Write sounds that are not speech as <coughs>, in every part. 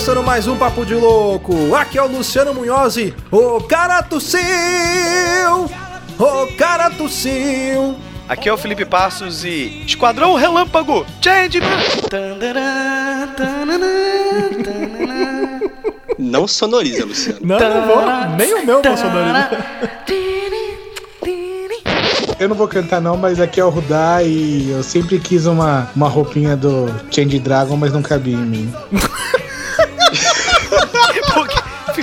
começando mais um Papo de Louco! Aqui é o Luciano Munhoz o cara tossiu! O cara tossiu! Aqui é o Felipe Passos e Esquadrão Relâmpago, Change! Não sonoriza, Luciano. Não, não vou, nem o meu vou sonorizar. Eu não vou cantar não, mas aqui é o Rudá e eu sempre quis uma, uma roupinha do Change Dragon, mas não cabia em mim. <laughs>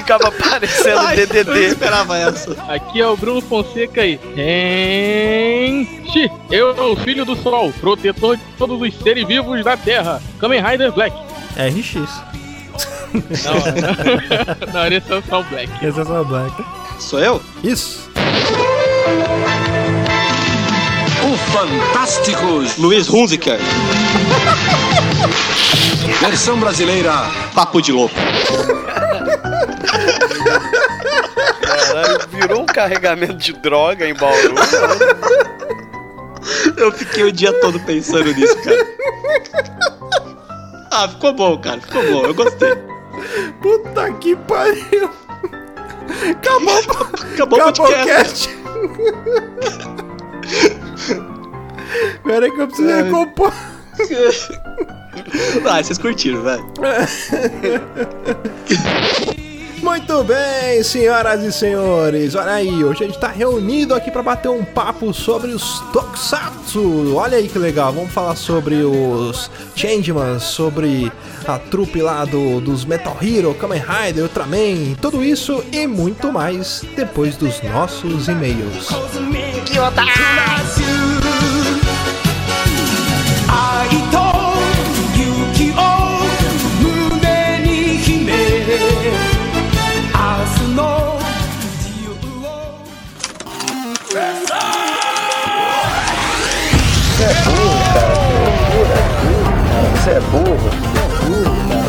Ficava parecendo Ai, Eu DDD. esperava essa. Aqui é o Bruno Fonseca e. Gente, eu sou o filho do sol, protetor de todos os seres vivos da Terra. Kamen Rider Black. RX. Não, não, <laughs> não esse é só o Black. Esse é só o Black. Sou eu? Isso. O Fantásticos, Luiz Hunziker. versão brasileira. Papo de louco. Virou um carregamento de droga em Bauru. Eu fiquei o dia todo pensando nisso, cara. Ah, ficou bom, cara. Ficou bom. Eu gostei. Puta que pariu! Acabou, Acabou o acabou o podcast. cast! <laughs> Pera aí que eu preciso Ai. recompor. Ah, vocês curtiram, velho. <laughs> Muito bem, senhoras e senhores. Olha aí, hoje a gente tá reunido aqui pra bater um papo sobre os Tokusatsu. Olha aí que legal. Vamos falar sobre os Changemans, sobre a trupe lá do, dos Metal Hero, Kamen Rider, Ultraman, tudo isso e muito mais depois dos nossos e-mails. 愛 Você é burro.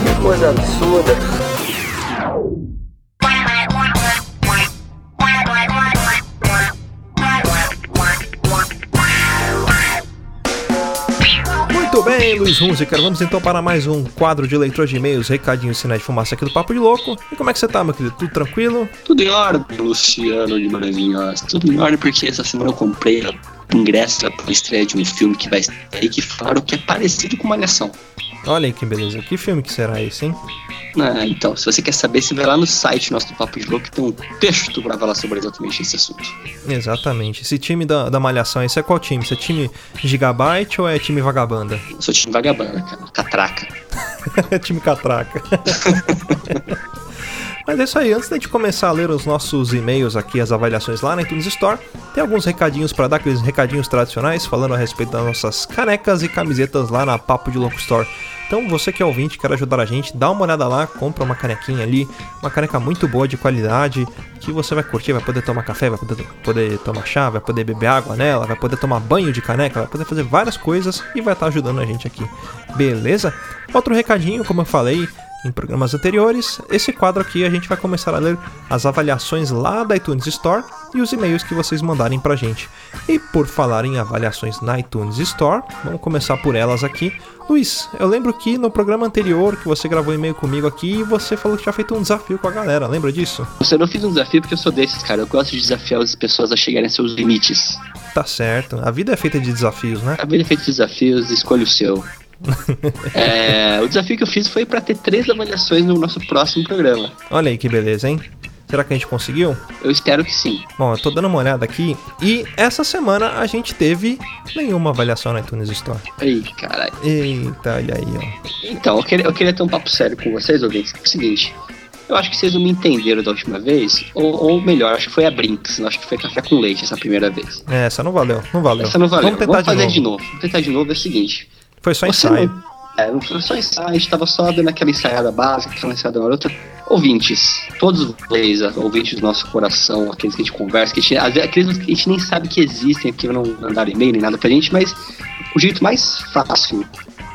Que coisa absurda. Muito bem, Luiz Hunziker, vamos então para mais um quadro de leitura de e-mails, recadinhos, sinais de fumaça aqui do Papo de Louco. E como é que você tá, meu querido? Tudo tranquilo? Tudo em ordem, Luciano de Maravilhosa. Tudo em ordem porque essa semana eu comprei ingresso para a estreia de um filme que vai aí que falaram que é parecido com Malhação. Olha aí que beleza, que filme que será esse, hein? Ah, então, se você quer saber, você vai lá no site nosso do Papo de Louco que tem um texto para falar sobre exatamente esse assunto. Exatamente. Esse time da, da Malhação, esse é qual time? Esse é time Gigabyte ou é time Vagabanda? Eu sou time vagabanda, cara. Catraca. <laughs> É time Catraca. <laughs> Mas é isso aí, antes da gente começar a ler os nossos e-mails aqui, as avaliações lá na iTunes Store, tem alguns recadinhos para dar, aqueles recadinhos tradicionais, falando a respeito das nossas canecas e camisetas lá na Papo de Louco Store. Então, você que é ouvinte, quer ajudar a gente, dá uma olhada lá, compra uma canequinha ali, uma caneca muito boa, de qualidade, que você vai curtir, vai poder tomar café, vai poder, poder tomar chá, vai poder beber água nela, vai poder tomar banho de caneca, vai poder fazer várias coisas e vai estar ajudando a gente aqui. Beleza? Outro recadinho, como eu falei, em programas anteriores, esse quadro aqui a gente vai começar a ler as avaliações lá da iTunes Store e os e-mails que vocês mandarem pra gente. E por falar em avaliações na iTunes Store, vamos começar por elas aqui. Luiz, eu lembro que no programa anterior que você gravou e-mail comigo aqui, você falou que tinha feito um desafio com a galera, lembra disso? Você não fiz um desafio porque eu sou desses, cara. Eu gosto de desafiar as pessoas a chegarem a seus limites. Tá certo, a vida é feita de desafios, né? A vida é feita de desafios, escolha o seu. <laughs> É, o desafio que eu fiz foi pra ter três avaliações no nosso próximo programa. Olha aí que beleza, hein? Será que a gente conseguiu? Eu espero que sim. Bom, eu tô dando uma olhada aqui e essa semana a gente teve nenhuma avaliação na iTunes Store. Aí, caralho. Eita, olha aí, ó. Então, eu queria, eu queria ter um papo sério com vocês, ouvintes. que é o seguinte. Eu acho que vocês não me entenderam da última vez, ou, ou melhor, acho que foi a Brinks, acho que foi café com leite essa primeira vez. É, essa não valeu, não valeu. Essa não valeu. Vamos tentar fazer de de novo. novo. Vamos tentar de novo, é o seguinte. Foi só Você ensaio. não- É, não foi só ensaio, a gente tava só dando aquela ensaiada básica, aquela ensaiada marota. Ouvintes, todos vocês, ouvintes do nosso coração, aqueles que a gente conversa, que a gente, aqueles que a gente nem sabe que existem, porque não mandaram e-mail nem nada pra gente, mas o jeito mais fácil,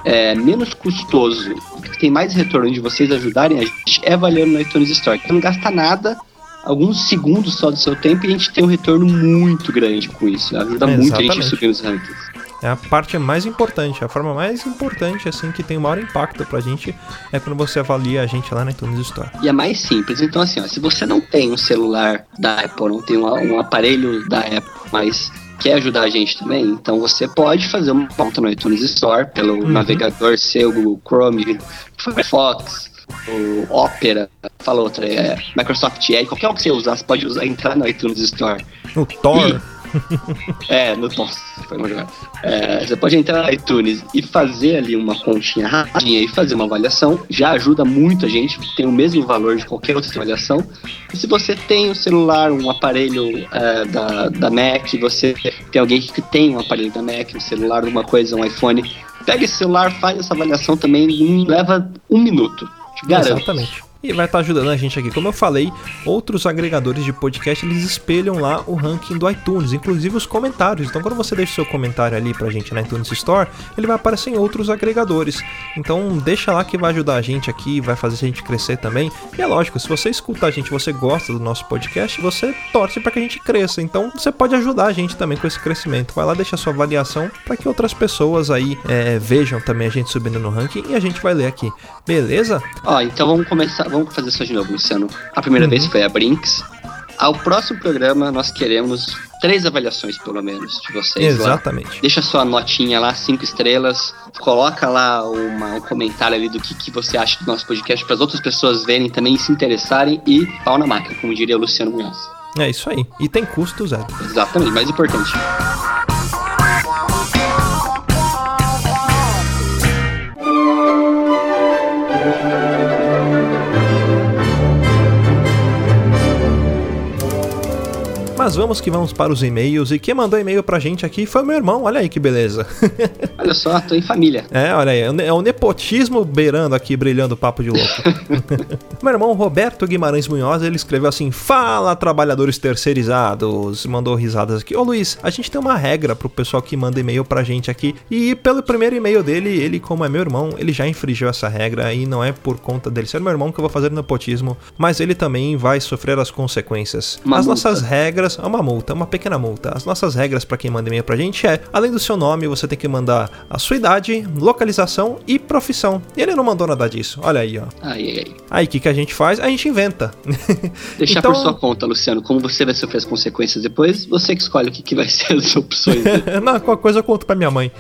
é, menos custoso, que tem mais retorno de vocês ajudarem a gente é avaliando no iTunes Store. Então não gasta nada, alguns segundos só do seu tempo e a gente tem um retorno muito grande com isso. Ajuda muito a gente a subir nos rankings. É a parte mais importante, a forma mais importante, assim, que tem o maior impacto pra gente é quando você avalia a gente lá na iTunes Store. E é mais simples. Então, assim, ó, se você não tem um celular da Apple, não tem um, um aparelho da Apple, mas quer ajudar a gente também, então você pode fazer uma conta no iTunes Store pelo navegador seu, Google Chrome, Firefox, o Opera, fala outra, é Microsoft Edge, qualquer um que você usar, você pode usar, entrar no iTunes Store. O Thor, <laughs> É, no nossa, foi. É, você pode entrar no iTunes e fazer ali uma continha rapidinha e fazer uma avaliação. Já ajuda muito a gente, tem o mesmo valor de qualquer outra avaliação. E se você tem um celular, um aparelho é, da, da Mac, você tem alguém que tem um aparelho da Mac, um celular, alguma coisa, um iPhone, pega esse celular, faz essa avaliação também, leva um minuto. Te garanto. Exatamente. E vai estar ajudando a gente aqui. Como eu falei, outros agregadores de podcast eles espelham lá o ranking do iTunes, inclusive os comentários. Então, quando você deixa seu comentário ali pra gente na iTunes Store, ele vai aparecer em outros agregadores. Então, deixa lá que vai ajudar a gente aqui, vai fazer a gente crescer também. E é lógico, se você escuta a gente, você gosta do nosso podcast, você torce para que a gente cresça. Então, você pode ajudar a gente também com esse crescimento. Vai lá, deixa sua avaliação para que outras pessoas aí é, vejam também a gente subindo no ranking e a gente vai ler aqui. Beleza? Ó, então vamos começar, vamos fazer isso de novo, Luciano. A primeira vez foi a Brinks. Ao próximo programa, nós queremos três avaliações, pelo menos, de vocês lá. Exatamente. Deixa sua notinha lá, cinco estrelas. Coloca lá uma- um comentário ali do que, que você acha do nosso podcast para as outras pessoas verem também, se interessarem e pau na máquina, como diria o Luciano Munhoz. É isso aí. E tem custo zero. Exatamente, mais importante. Mas vamos que vamos para os e-mails. E quem mandou e-mail pra gente aqui foi o meu irmão. Olha aí que beleza. <laughs> Olha só, tô em família. É, olha aí, é o é nepotismo beirando aqui, brilhando o papo de louco. <laughs> Meu irmão Roberto Guimarães Munhoz, ele escreveu assim: Fala, trabalhadores terceirizados. Mandou risadas aqui. Ô Luiz, a gente tem uma regra pro pessoal que manda e-mail pra gente aqui. E pelo primeiro e-mail dele, ele, como é meu irmão, ele já infringiu essa regra. E não é por conta dele ser meu irmão que eu vou fazer nepotismo. Mas ele também vai sofrer as consequências. Uma as multa. nossas regras, é uma multa, uma pequena multa. As nossas regras pra quem manda e-mail pra gente é: além do seu nome, você tem que mandar a sua idade, localização e profissão. E ele não mandou nada disso. Olha aí, ó. Ai, ai. Aí o que, que a gente faz? A gente inventa. <laughs> Deixar Então- por sua conta, Luciano. Como você vai sofrer as consequências depois, você que escolhe o que, que vai <laughs> ser as opções. <laughs> Não, qualquer coisa eu conto pra minha mãe.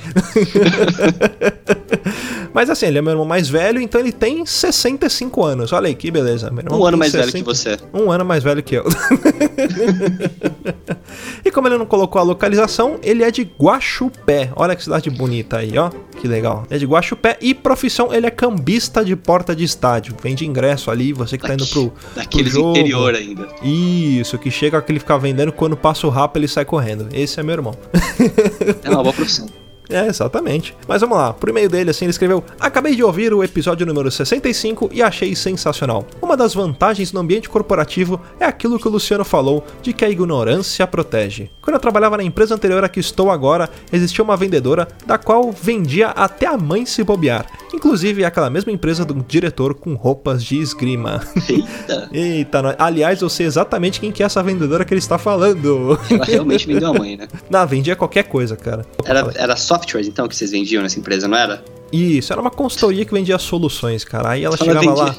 Mas assim, ele é meu irmão mais velho, então ele tem 65 anos. Olha aí que beleza. Meu irmão Um ano mais velho que você. Um ano mais velho que eu. <laughs> e como ele não colocou a localização, ele é de Guaxupé. Olha que cidade bonita aí, ó. Que legal. É de Guaxupé e profissão, ele é cambista de porta de estádio. Vende ingresso ali, você que tá indo pro, pro Daqueles jogo. interior ainda. Isso, que chega aquele ficar vendendo, quando passa o rapa ele sai correndo. Esse é meu irmão. É uma boa profissão. <laughs> É, exatamente. Mas vamos lá, por e-mail dele, assim, ele escreveu: Acabei de ouvir o episódio número 65 e achei sensacional. Uma das vantagens no ambiente corporativo é aquilo que o Luciano falou de que a ignorância protege. Quando eu trabalhava na empresa anterior a que estou agora, existia uma vendedora da qual vendia até a mãe se bobear. Inclusive aquela mesma empresa do diretor com roupas de esgrima. Eita, <laughs> Eita, aliás, eu sei exatamente quem que é essa vendedora que ele está falando. ela realmente vendeu a mãe, né? <laughs> Não, vendia qualquer coisa, cara. Era, era softwares, então, que vocês vendiam nessa empresa, não era? Isso, era uma consultoria que vendia soluções, cara. Aí ela Ela chegava vendia- lá.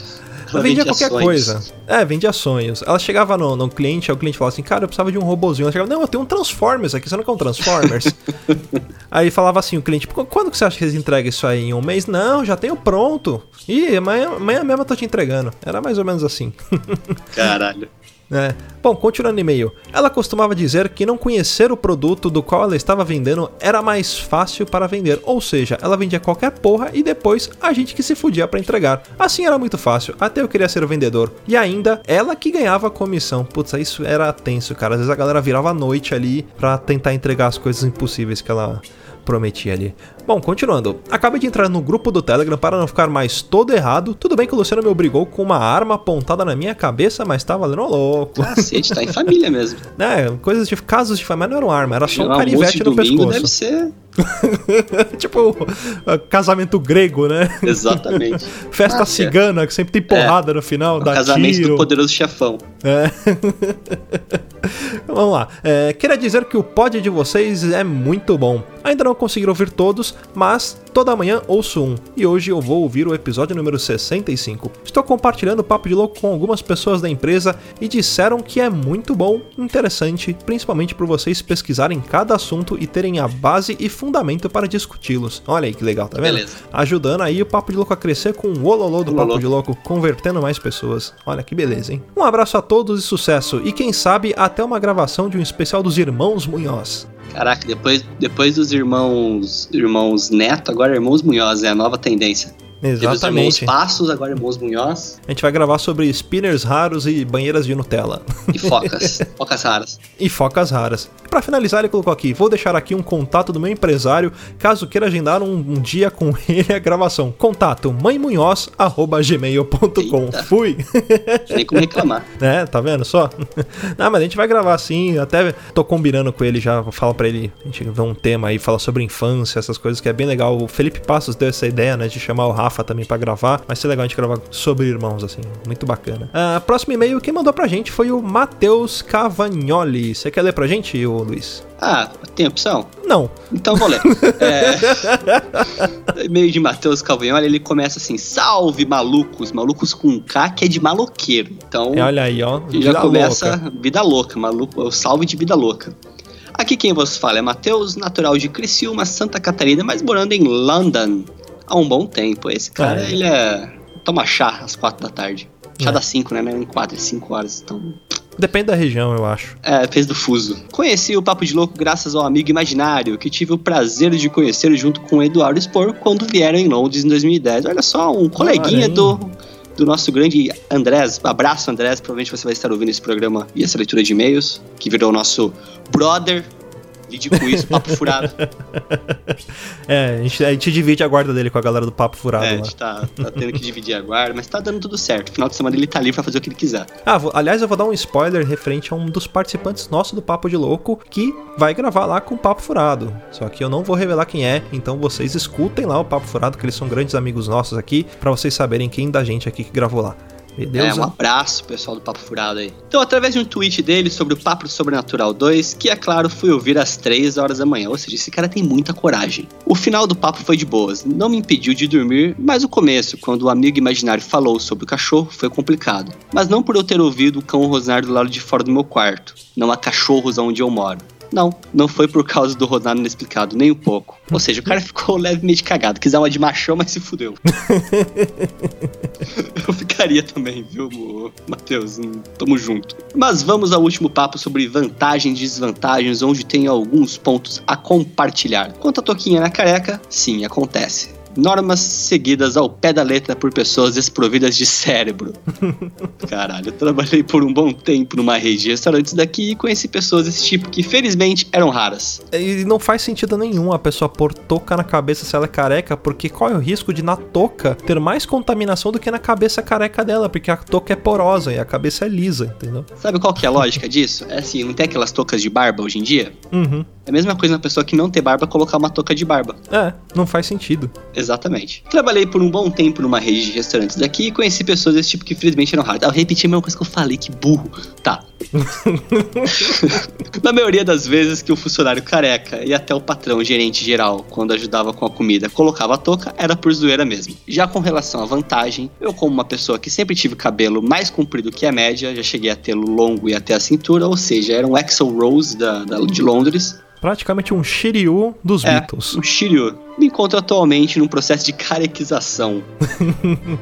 ela vendia vendia qualquer sonhos. coisa. É, vendia sonhos. Ela chegava no, no cliente, aí o cliente falava assim, cara, eu precisava de um robozinho. Ela chegava, não, eu tenho um Transformers aqui, você não quer um Transformers? <laughs> aí falava assim, o cliente, "Qu- quando que você acha que eles entregam isso aí? Em um mês? Não, já tenho pronto. Ih, amanhã, amanhã mesmo eu tô te entregando. Era mais ou menos assim. <laughs> Caralho. É. Bom, continuando o e-mail. Ela costumava dizer que não conhecer o produto do qual ela estava vendendo era mais fácil para vender. Ou seja, ela vendia qualquer porra e depois a gente que se fudia para entregar. Assim era muito fácil, até eu queria ser o vendedor. E ainda, ela que ganhava a comissão. Putz, isso era tenso, cara. Às vezes a galera virava a noite ali pra tentar entregar as coisas impossíveis que ela prometia ali. Bom, continuando. Acabei de entrar no grupo do Telegram para não ficar mais todo errado. Tudo bem que o Luciano me obrigou com uma arma apontada na minha cabeça, mas tá valendo louco. Cacete, tá em família mesmo. <laughs> É, coisas de casos de família não era uma arma, era só um canivete no pescoço. deve ser <laughs> tipo uh, casamento grego, né? Exatamente. <laughs> Festa Ah, cigana, que sempre tem porrada no final, O dá casamento tiro. do poderoso chefão. É. Vamos lá. É, queria dizer que o pod de vocês é muito bom. Ainda não consegui ouvir todos, mas toda manhã ouço um. E hoje eu vou ouvir o episódio número 65. Estou compartilhando o Papo de Louco com algumas pessoas da empresa e disseram que é muito bom, interessante, principalmente por vocês pesquisarem cada assunto e terem a base e fundamento para discuti-los. Olha aí que legal, tá vendo? Beleza. Ajudando aí o Papo de Louco a crescer com o ololô do Ololô. Papo de Louco, convertendo mais pessoas. Olha que beleza, hein? Um abraço a todos e sucesso. E quem sabe até uma gravação de um especial dos Irmãos Munhoz. Caraca, depois, depois dos irmãos irmãos Neto, agora irmãos Munhoz, é a nova tendência. Os irmãos Exatamente. Passos, agora irmãos Munhoz A gente vai gravar sobre spinners raros e banheiras de Nutella. e focas. <laughs> focas raras. e focas raras. E pra finalizar, ele colocou aqui: vou deixar aqui um contato do meu empresário, caso queira agendar um, um dia com <laughs> ele a gravação. Contato mãemunhoz.gmail.com. Fui! Nem como reclamar. <laughs> É, tá vendo só? Não, mas a gente vai gravar sim. Até tô combinando com ele já. Fala pra ele. A gente vê um tema aí, fala sobre infância, essas coisas que é bem legal. O Felipe Passos deu essa ideia, né? De chamar o Rafa também pra gravar. Vai ser legal a gente gravar sobre irmãos, assim. Muito bacana. Ah, próximo e-mail, quem mandou pra gente foi o Matheus Cavagnoli. Você quer ler pra gente, ô Luiz? Ah, tem opção? Não. Então vou ler. <laughs> É... <laughs> E-mail de Matheus Calvanhola, ele começa assim: Salve malucos, malucos com K, que é de maloqueiro. Então, É, olha aí, ó. já Vida começa louca. vida louca, maluco, o salve de vida louca. Aqui quem vos fala é Matheus, natural de Criciúma, Santa Catarina, mas morando em London há um bom tempo. Esse cara, é. ele é. toma chá às quatro da tarde. Chá É. das cinco, né? Em quatro, é cinco horas. Então, Depende da região, eu acho. é, fez do fuso. Conheci o Papo de Louco graças ao amigo imaginário, que tive o prazer de conhecer junto com o Eduardo Spor quando vieram em Londres em 2010. Olha só, um coleguinha do, do nosso grande Andrés. Abraço, Andrés. Provavelmente você vai estar ouvindo esse programa e essa leitura de e-mails, que virou nosso brother. Com isso, papo <laughs> furado. É, a gente, a gente divide a guarda dele com a galera do Papo Furado É, a lá. gente tá, tá tendo que dividir a guarda, mas tá dando tudo certo. Final de semana ele tá livre pra fazer o que ele quiser. Ah, vou- aliás, eu vou dar um spoiler referente a um dos participantes nosso do Papo de Louco que vai gravar lá com o Papo Furado. Só que eu não vou revelar quem é, então vocês escutem lá o Papo Furado, que eles são grandes amigos nossos aqui, pra vocês saberem quem da gente aqui que gravou lá. É, um abraço, pessoal do Papo Furado aí. Então, através de um tweet dele sobre o Papo Sobrenatural 2, que é claro, fui ouvir às 3 horas da manhã. Ou seja, esse cara tem muita coragem. O final do papo foi de boas, não me impediu de dormir, mas o começo, quando o amigo imaginário falou sobre o cachorro, foi complicado. Mas não por eu ter ouvido o cão rosnar do lado de fora do meu quarto. Não há cachorros onde eu moro. Não, não foi por causa do rosnar inexplicado, nem um pouco. Ou seja, o cara <laughs> ficou levemente cagado. Quis dar uma de machão, mas se fudeu. <laughs> Eu ficaria também, viu, Matheus? Hum, Tamo junto. Mas vamos ao último papo sobre vantagens e desvantagens, onde tem alguns pontos a compartilhar. Quanto a toquinha na careca, sim, acontece. Normas seguidas ao pé da letra por pessoas desprovidas de cérebro. <laughs> Caralho, eu trabalhei por um bom tempo numa rede de restaurantes daqui e conheci pessoas desse tipo que felizmente eram raras. E não faz sentido nenhum a pessoa pôr touca na cabeça se ela é careca, porque qual é o risco de na touca ter mais contaminação do que na cabeça careca dela? Porque a touca é porosa e a cabeça é lisa, entendeu? Sabe qual que é a lógica disso? É assim, não tem aquelas toucas de barba hoje em dia? Uhum. É a mesma coisa uma pessoa que não tem barba colocar uma touca de barba. É, não faz sentido. Exatamente. Trabalhei por um bom tempo numa rede de restaurantes daqui e conheci pessoas desse tipo que infelizmente eram raras. Eu repeti a mesma coisa que eu falei, que burro. Tá. <laughs> Na maioria das vezes que o funcionário careca e até o patrão, gerente geral, quando ajudava com a comida, colocava a touca, era por zoeira mesmo. Já com relação à vantagem, eu como uma pessoa que sempre tive cabelo mais comprido que a média, já cheguei a tê-lo longo e até a cintura, ou seja, era um Axel Rose da, da- de Londres, Praticamente um Shiryu dos é, Beatles. um Shiryu. Me encontro atualmente num processo de carequização.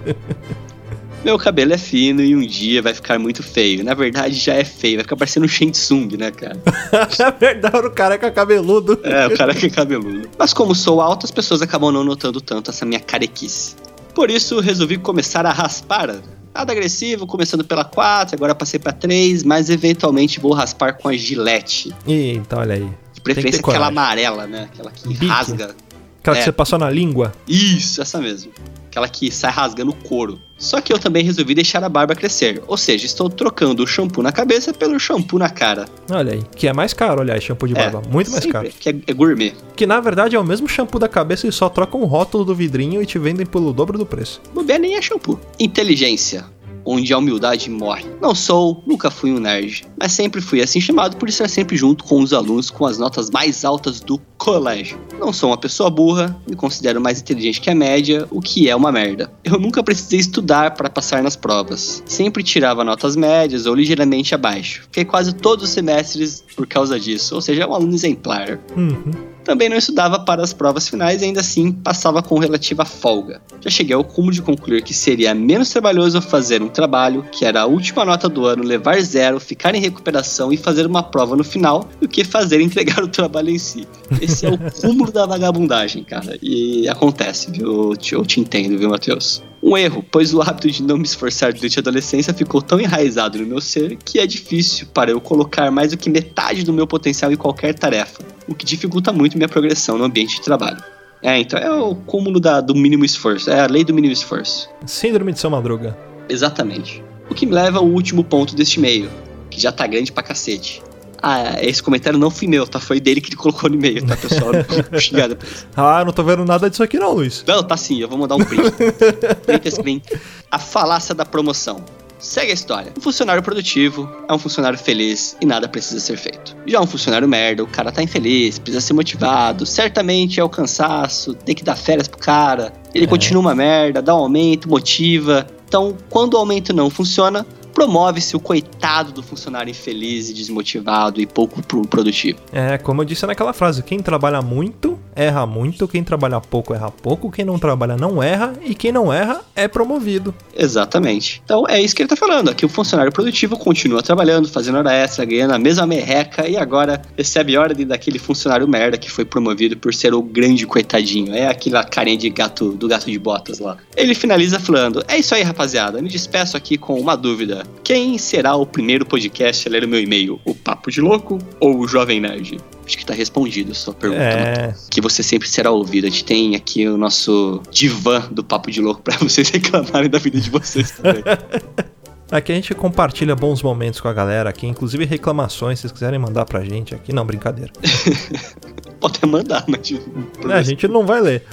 <laughs> Meu cabelo é fino e um dia vai ficar muito feio. Na verdade, já é feio. Vai ficar parecendo um Shensung, né, cara? <laughs> é verdade, o careca cabeludo. É, o é cabeludo. Mas como sou alto, as pessoas acabam não notando tanto essa minha carequice. Por isso, resolvi começar a raspar. Nada agressivo, começando pela 4, agora passei pra 3, mas eventualmente vou raspar com a gilete. Eita, olha aí. Preferência ter aquela amarela, né? Aquela que Bique. rasga. Aquela que É. você passou na língua. Isso, essa mesmo. Aquela que sai rasgando o couro. Só que eu também resolvi deixar a barba crescer. Ou seja, estou trocando o shampoo na cabeça pelo shampoo na cara. Olha aí, que é mais caro, aliás, shampoo de barba. muito mais sempre, caro. Que é, é gourmet. Que na verdade é o mesmo shampoo da cabeça e só troca um rótulo do vidrinho e te vendem pelo dobro do preço. Bobear nem é shampoo. Inteligência. Onde a humildade morre. Não sou, nunca fui um nerd, mas sempre fui assim chamado por estar sempre junto com os alunos com as notas mais altas do colégio. Não sou uma pessoa burra, me considero mais inteligente que a média, o que é uma merda. Eu nunca precisei estudar para passar nas provas. Sempre tirava notas médias ou ligeiramente abaixo. Fiquei quase todos os semestres por causa disso, ou seja, é um aluno exemplar. Uhum. Também não estudava para as provas finais e ainda assim passava com relativa folga. Já cheguei ao cúmulo de concluir que seria menos trabalhoso fazer um trabalho, que era a última nota do ano, levar zero, ficar em recuperação e fazer uma prova no final, do que fazer entregar o trabalho em si. Esse é o <laughs> cúmulo da vagabundagem, cara. E acontece, viu? Eu te entendo, viu, Matheus? Um erro, pois o hábito de não me esforçar durante a adolescência ficou tão enraizado no meu ser que é difícil para eu colocar mais do que metade do meu potencial em qualquer tarefa, o que dificulta muito minha progressão no ambiente de trabalho. É, então é o cúmulo da- do mínimo esforço, é a lei do mínimo esforço. Síndrome de São Madruga. Exatamente. O que me leva ao último ponto deste e-mail, que já tá grande pra cacete. Ah, esse comentário não foi meu, tá? Foi dele que ele colocou no e-mail, tá, pessoal? Obrigado. <laughs> Ah, não tô vendo nada disso aqui não, Luiz. Não, tá sim, eu vou mandar um print. <laughs> print screen. A falácia da promoção. Segue a história. Um funcionário produtivo é um funcionário feliz e nada precisa ser feito. Já um funcionário merda, o cara tá infeliz, precisa ser motivado, certamente é o cansaço, tem que dar férias pro cara, ele continua uma merda, dá um aumento, motiva. Então, quando o aumento não funciona, promove-se o coitado do funcionário infeliz e desmotivado e pouco pro- produtivo. É, como eu disse naquela frase, quem trabalha muito, erra muito, quem trabalha pouco, erra pouco, quem não trabalha não erra, e quem não erra é promovido. Exatamente. Então é isso que ele tá falando. Aqui o funcionário produtivo continua trabalhando, fazendo hora extra, ganhando a mesma merreca e agora recebe ordem daquele funcionário merda que foi promovido por ser o grande coitadinho. É aquela carinha de gato do gato de botas lá. Ele finaliza falando: É isso aí, rapaziada. Me despeço aqui com uma dúvida. Quem será o primeiro podcast a ler o meu e-mail? O Papo de Louco ou o Jovem Nerd? Acho que tá respondido a sua pergunta. É, que você sempre será ouvido. A gente tem aqui o nosso divã do Papo de Louco pra <laughs> vocês reclamarem da vida de vocês também. <laughs> aqui a gente compartilha bons momentos com a galera aqui, inclusive reclamações, se vocês quiserem mandar pra gente aqui. Não, brincadeira. <laughs> Pode até mandar, mas. É, a gente não vai ler.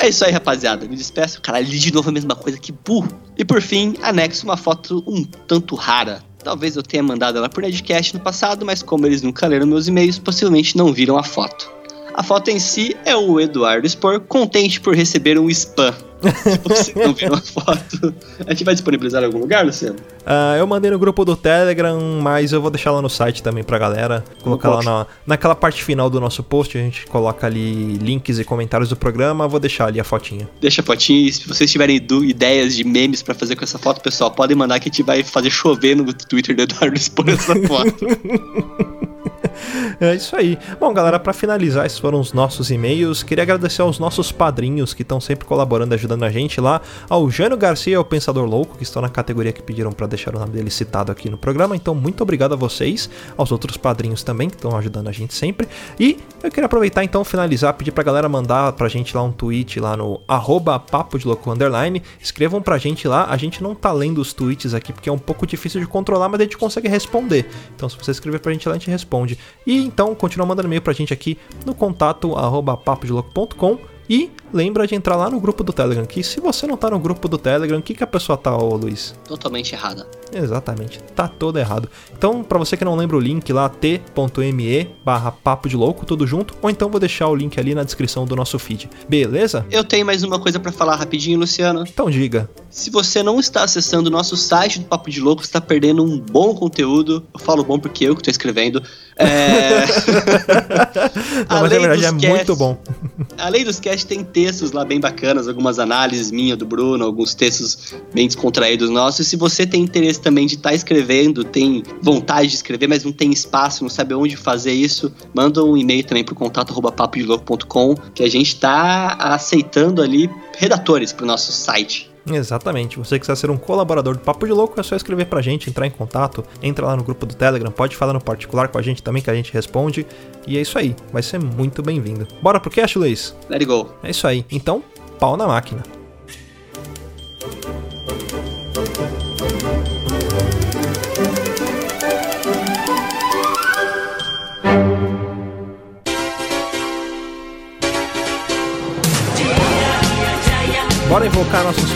É isso aí, rapaziada. Me despeço. Caralho, li de novo a mesma coisa, que burro. E por fim, anexo uma foto um tanto rara. Talvez eu tenha mandado ela por Nerdcast no passado, mas como eles nunca leram meus e-mails, possivelmente não viram a foto. A foto em si é o Eduardo Spor contente por receber um spam. <laughs> Se vocês não viram a foto, a gente vai disponibilizar em algum lugar, Luciano? Ah, eu mandei no grupo do Telegram, mas eu vou deixar lá no site também pra galera. Colocar lá na, naquela parte final do nosso post, a gente coloca ali links e comentários do programa. Vou deixar ali a fotinha. Deixa a fotinha e se vocês tiverem ideias de memes pra fazer com essa foto, pessoal, podem mandar que a gente vai fazer chover no Twitter do Eduardo Spor essa foto. <laughs> <laughs> É isso aí. Bom, galera, pra finalizar, esses foram os nossos e-mails. Queria agradecer aos nossos padrinhos que estão sempre colaborando, ajudando a gente lá. Ao Jânio Garcia, o Pensador Louco, que estão na categoria que pediram pra deixar o nome dele citado aqui no programa. Então, muito obrigado a vocês, aos outros padrinhos também, que estão ajudando a gente sempre. E eu queria aproveitar então, finalizar, pedir pra galera mandar pra gente lá um tweet lá no arroba papo de louco underline. Escrevam pra gente lá. A gente não tá lendo os tweets aqui porque é um pouco difícil de controlar, mas a gente consegue responder. Então, se você escrever pra gente lá, a gente responde. E então, continua mandando e-mail pra gente aqui no contato arroba e lembra de entrar lá no grupo do Telegram, que se você não tá no grupo do Telegram, o que, que a pessoa tá, ô Luiz? Totalmente errada. Exatamente, tá todo errado. Então, pra você que não lembra o link lá, t.me barra papo de louco, tudo junto, ou então vou deixar o link ali na descrição do nosso feed. Beleza? Eu tenho mais uma coisa pra falar rapidinho, Luciano. Então diga. Se você não está acessando o nosso site do Papo de Louco, você está perdendo um bom conteúdo. Eu falo bom porque eu que estou escrevendo. É... <laughs> Não, mas na verdade é dos muito bom. Além dos casts, tem textos lá bem bacanas, algumas análises minha, do Bruno, alguns textos bem descontraídos nossos. E se você tem interesse também de estar escrevendo, tem vontade de escrever, mas não tem espaço, não sabe onde fazer isso, manda um e-mail também pro contato arroba papodelouco.com, que a gente está aceitando ali redatores pro nosso site. Exatamente. Você quiser ser um colaborador do Papo de Louco, é só escrever pra gente, entrar em contato, entra lá no grupo do Telegram, pode falar no particular com a gente também, que a gente responde. E é isso aí, vai ser muito bem-vindo. Bora pro cast, Luiz? Let it go. É isso aí. Então, pau na máquina.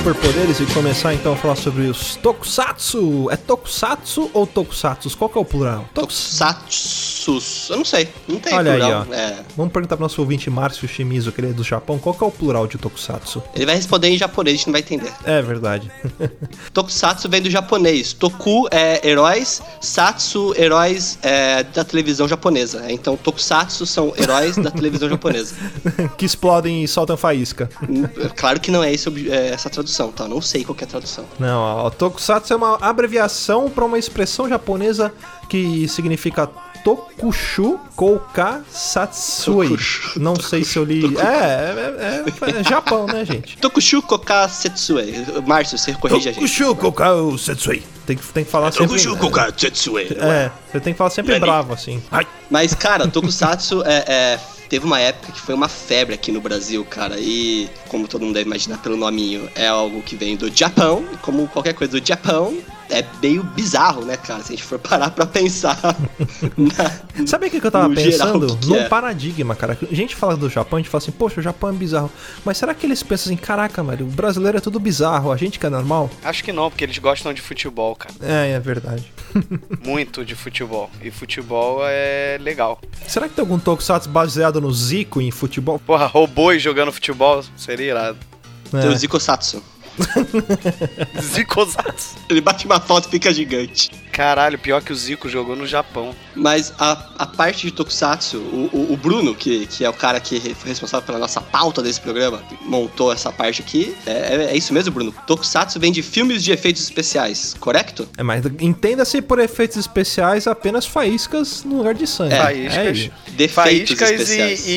Superpoderes e começar então a falar sobre os Tokusatsu. É Tokusatsu ou Tokusatsu? Qual que é o plural? Tokus- Tokusatsus. Eu não sei. Não tem Olha aí, plural. ó. É. Vamos perguntar pro nosso ouvinte Márcio Shimizu, que ele é do Japão, qual que é o plural de Tokusatsu? Ele vai responder em japonês, a gente não vai entender. É verdade. <laughs> Tokusatsu vem do japonês. Toku é heróis, Satsu, heróis é, da televisão japonesa. Então, Tokusatsu são heróis da televisão japonesa. <laughs> que explodem e soltam faísca. Hum, Claro que não é, esse, é essa tradução, tá? Eu Não sei qual que é a tradução. Não, o Tokusatsu é uma abreviação para uma expressão japonesa que significa Tokushu Kouka Satsui. Tokushu, Não sei se eu li. É, é, é, é Japão, né, gente? <laughs> Tokushu Koka Setsue. Márcio, você corrige a gente. Tokushu Kouka Satsui. Tem que, tem que falar sempre. Setsue. É, você tem que falar sempre bravo, assim. Mas, cara, Tokusatsu é, é, teve uma época que foi uma febre aqui no Brasil, cara. E, como todo mundo deve imaginar pelo nominho, é algo que vem do Japão. Como qualquer coisa do Japão, é meio bizarro, né, cara? Se a gente for parar pra pensar. <laughs> na- Sabe o que, que eu tava No geral, pensando? o que que Num é? paradigma, cara. A gente fala do Japão, a gente fala assim, poxa, o Japão é bizarro. Mas será que eles pensam assim, caraca, velho, o brasileiro é tudo bizarro, a gente que é normal? Acho que não, porque eles gostam de futebol, cara. É, é verdade. <laughs> Muito de futebol. E futebol é legal. Será que tem algum tokusatsu baseado no Zico em futebol? Porra, robôs jogando futebol seria irado. Tem o É. <laughs> Zikosatsu. Zicosatsu. Ele bate uma foto e fica gigante. Caralho, pior que o Zico jogou no Japão. Mas a, a parte de Tokusatsu, o, o- o Bruno, que, que é o cara que foi responsável pela nossa pauta desse programa, montou essa parte aqui, é, é- é isso mesmo, Bruno? Tokusatsu vem de filmes de efeitos especiais, correto? É, mas entenda-se por efeitos especiais apenas faíscas no lugar de sangue. É, Faíscas. É Faíscas especiais. e,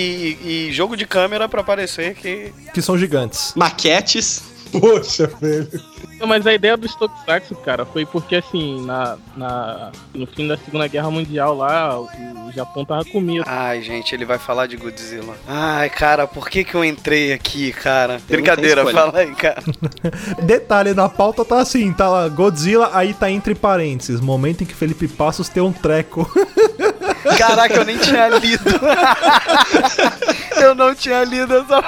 e- e jogo de câmera pra parecer que. Que são gigantes. Maquetes. Poxa, velho. Não, Mas a ideia dos Tokusatsu, cara, foi porque assim, na, na, no fim da Segunda Guerra Mundial lá, o, o Japão tava com medo. Ai, gente, ele vai falar de Godzilla. Ai, cara, por que que eu entrei aqui, cara? Eu Brincadeira, fala aí, cara. <laughs> Detalhe, na pauta tá assim, tá lá, Godzilla, aí tá entre parênteses, momento em que Felipe Passos tem um treco. <laughs> Caraca, eu nem tinha lido. <laughs> eu não tinha lido essa.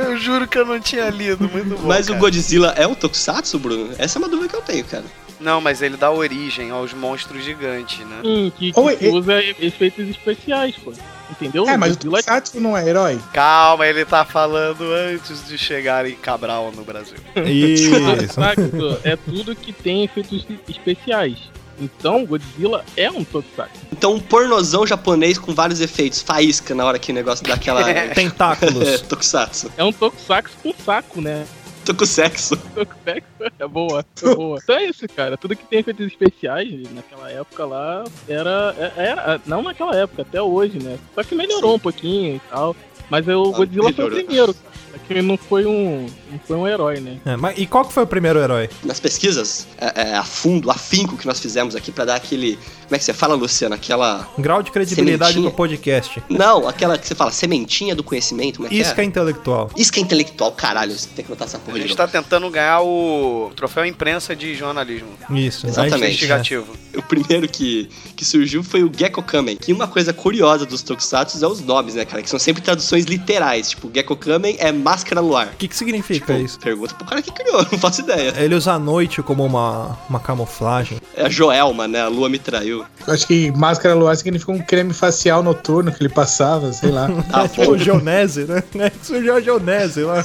Eu juro que eu não tinha lido, muito bom. Mas o cara. Godzilla é um Tokusatsu, Bruno? Essa é uma dúvida que eu tenho, cara. Não, mas ele dá origem aos monstros gigantes, né? Sim, que, que Oi, e- usa efeitos especiais, pô. Entendeu? É, mas o Godzilla Tokusatsu não é herói. Calma, ele tá falando antes de chegar em Cabral no Brasil. <laughs> Isso. Tokusatsu é tudo que tem efeitos especiais. Então, Godzilla é um Tokusatsu. Então, um pornozão japonês com vários efeitos. Faísca na hora que o negócio dá aquela... é, <laughs> Tentáculos. <laughs> Tokusatsu. É um Tokusatsu com saco, né? Tokusexo. <laughs> Tokusatsu é boa, é boa. Então é isso, cara. Tudo que tem efeitos especiais naquela época lá era, é- era. Não naquela época, até hoje, né? Só que melhorou Sim. um pouquinho e tal. Mas aí o Ah, Godzilla foi o melhorou. primeiro, cara. É que ele não foi um. não foi um herói, né? É, mas, e qual que foi o primeiro herói? Nas pesquisas, é, é, a fundo, afinco que nós fizemos aqui pra dar aquele... Como é que você fala, Luciano? Aquela... Grau de credibilidade Sementinha. do podcast. Não, aquela que você fala, sementinha do conhecimento, como é que Isca é? intelectual. Isca intelectual, caralho, você tem que botar essa A porra de gente tá tentando ganhar o troféu imprensa de jornalismo Isso. Exatamente. A gente- investigativo. O primeiro que, que surgiu foi o Gecko Kamen. Que uma coisa curiosa dos Tokusatsu é os nomes, né, cara? Que são sempre traduções literais. Tipo, Gecko Kamen é máscara no ar. O que, que significa Tipo, isso? pergunta pro cara que criou, <laughs> não faço ideia. Ele usa a noite como uma, uma camuflagem. É a Joelma, né? A lua me traiu. Eu acho que máscara luar significa um creme facial noturno que ele passava, sei lá. Tá <laughs> é tipo o Geonese, né? É, Surgiu a Geonese lá.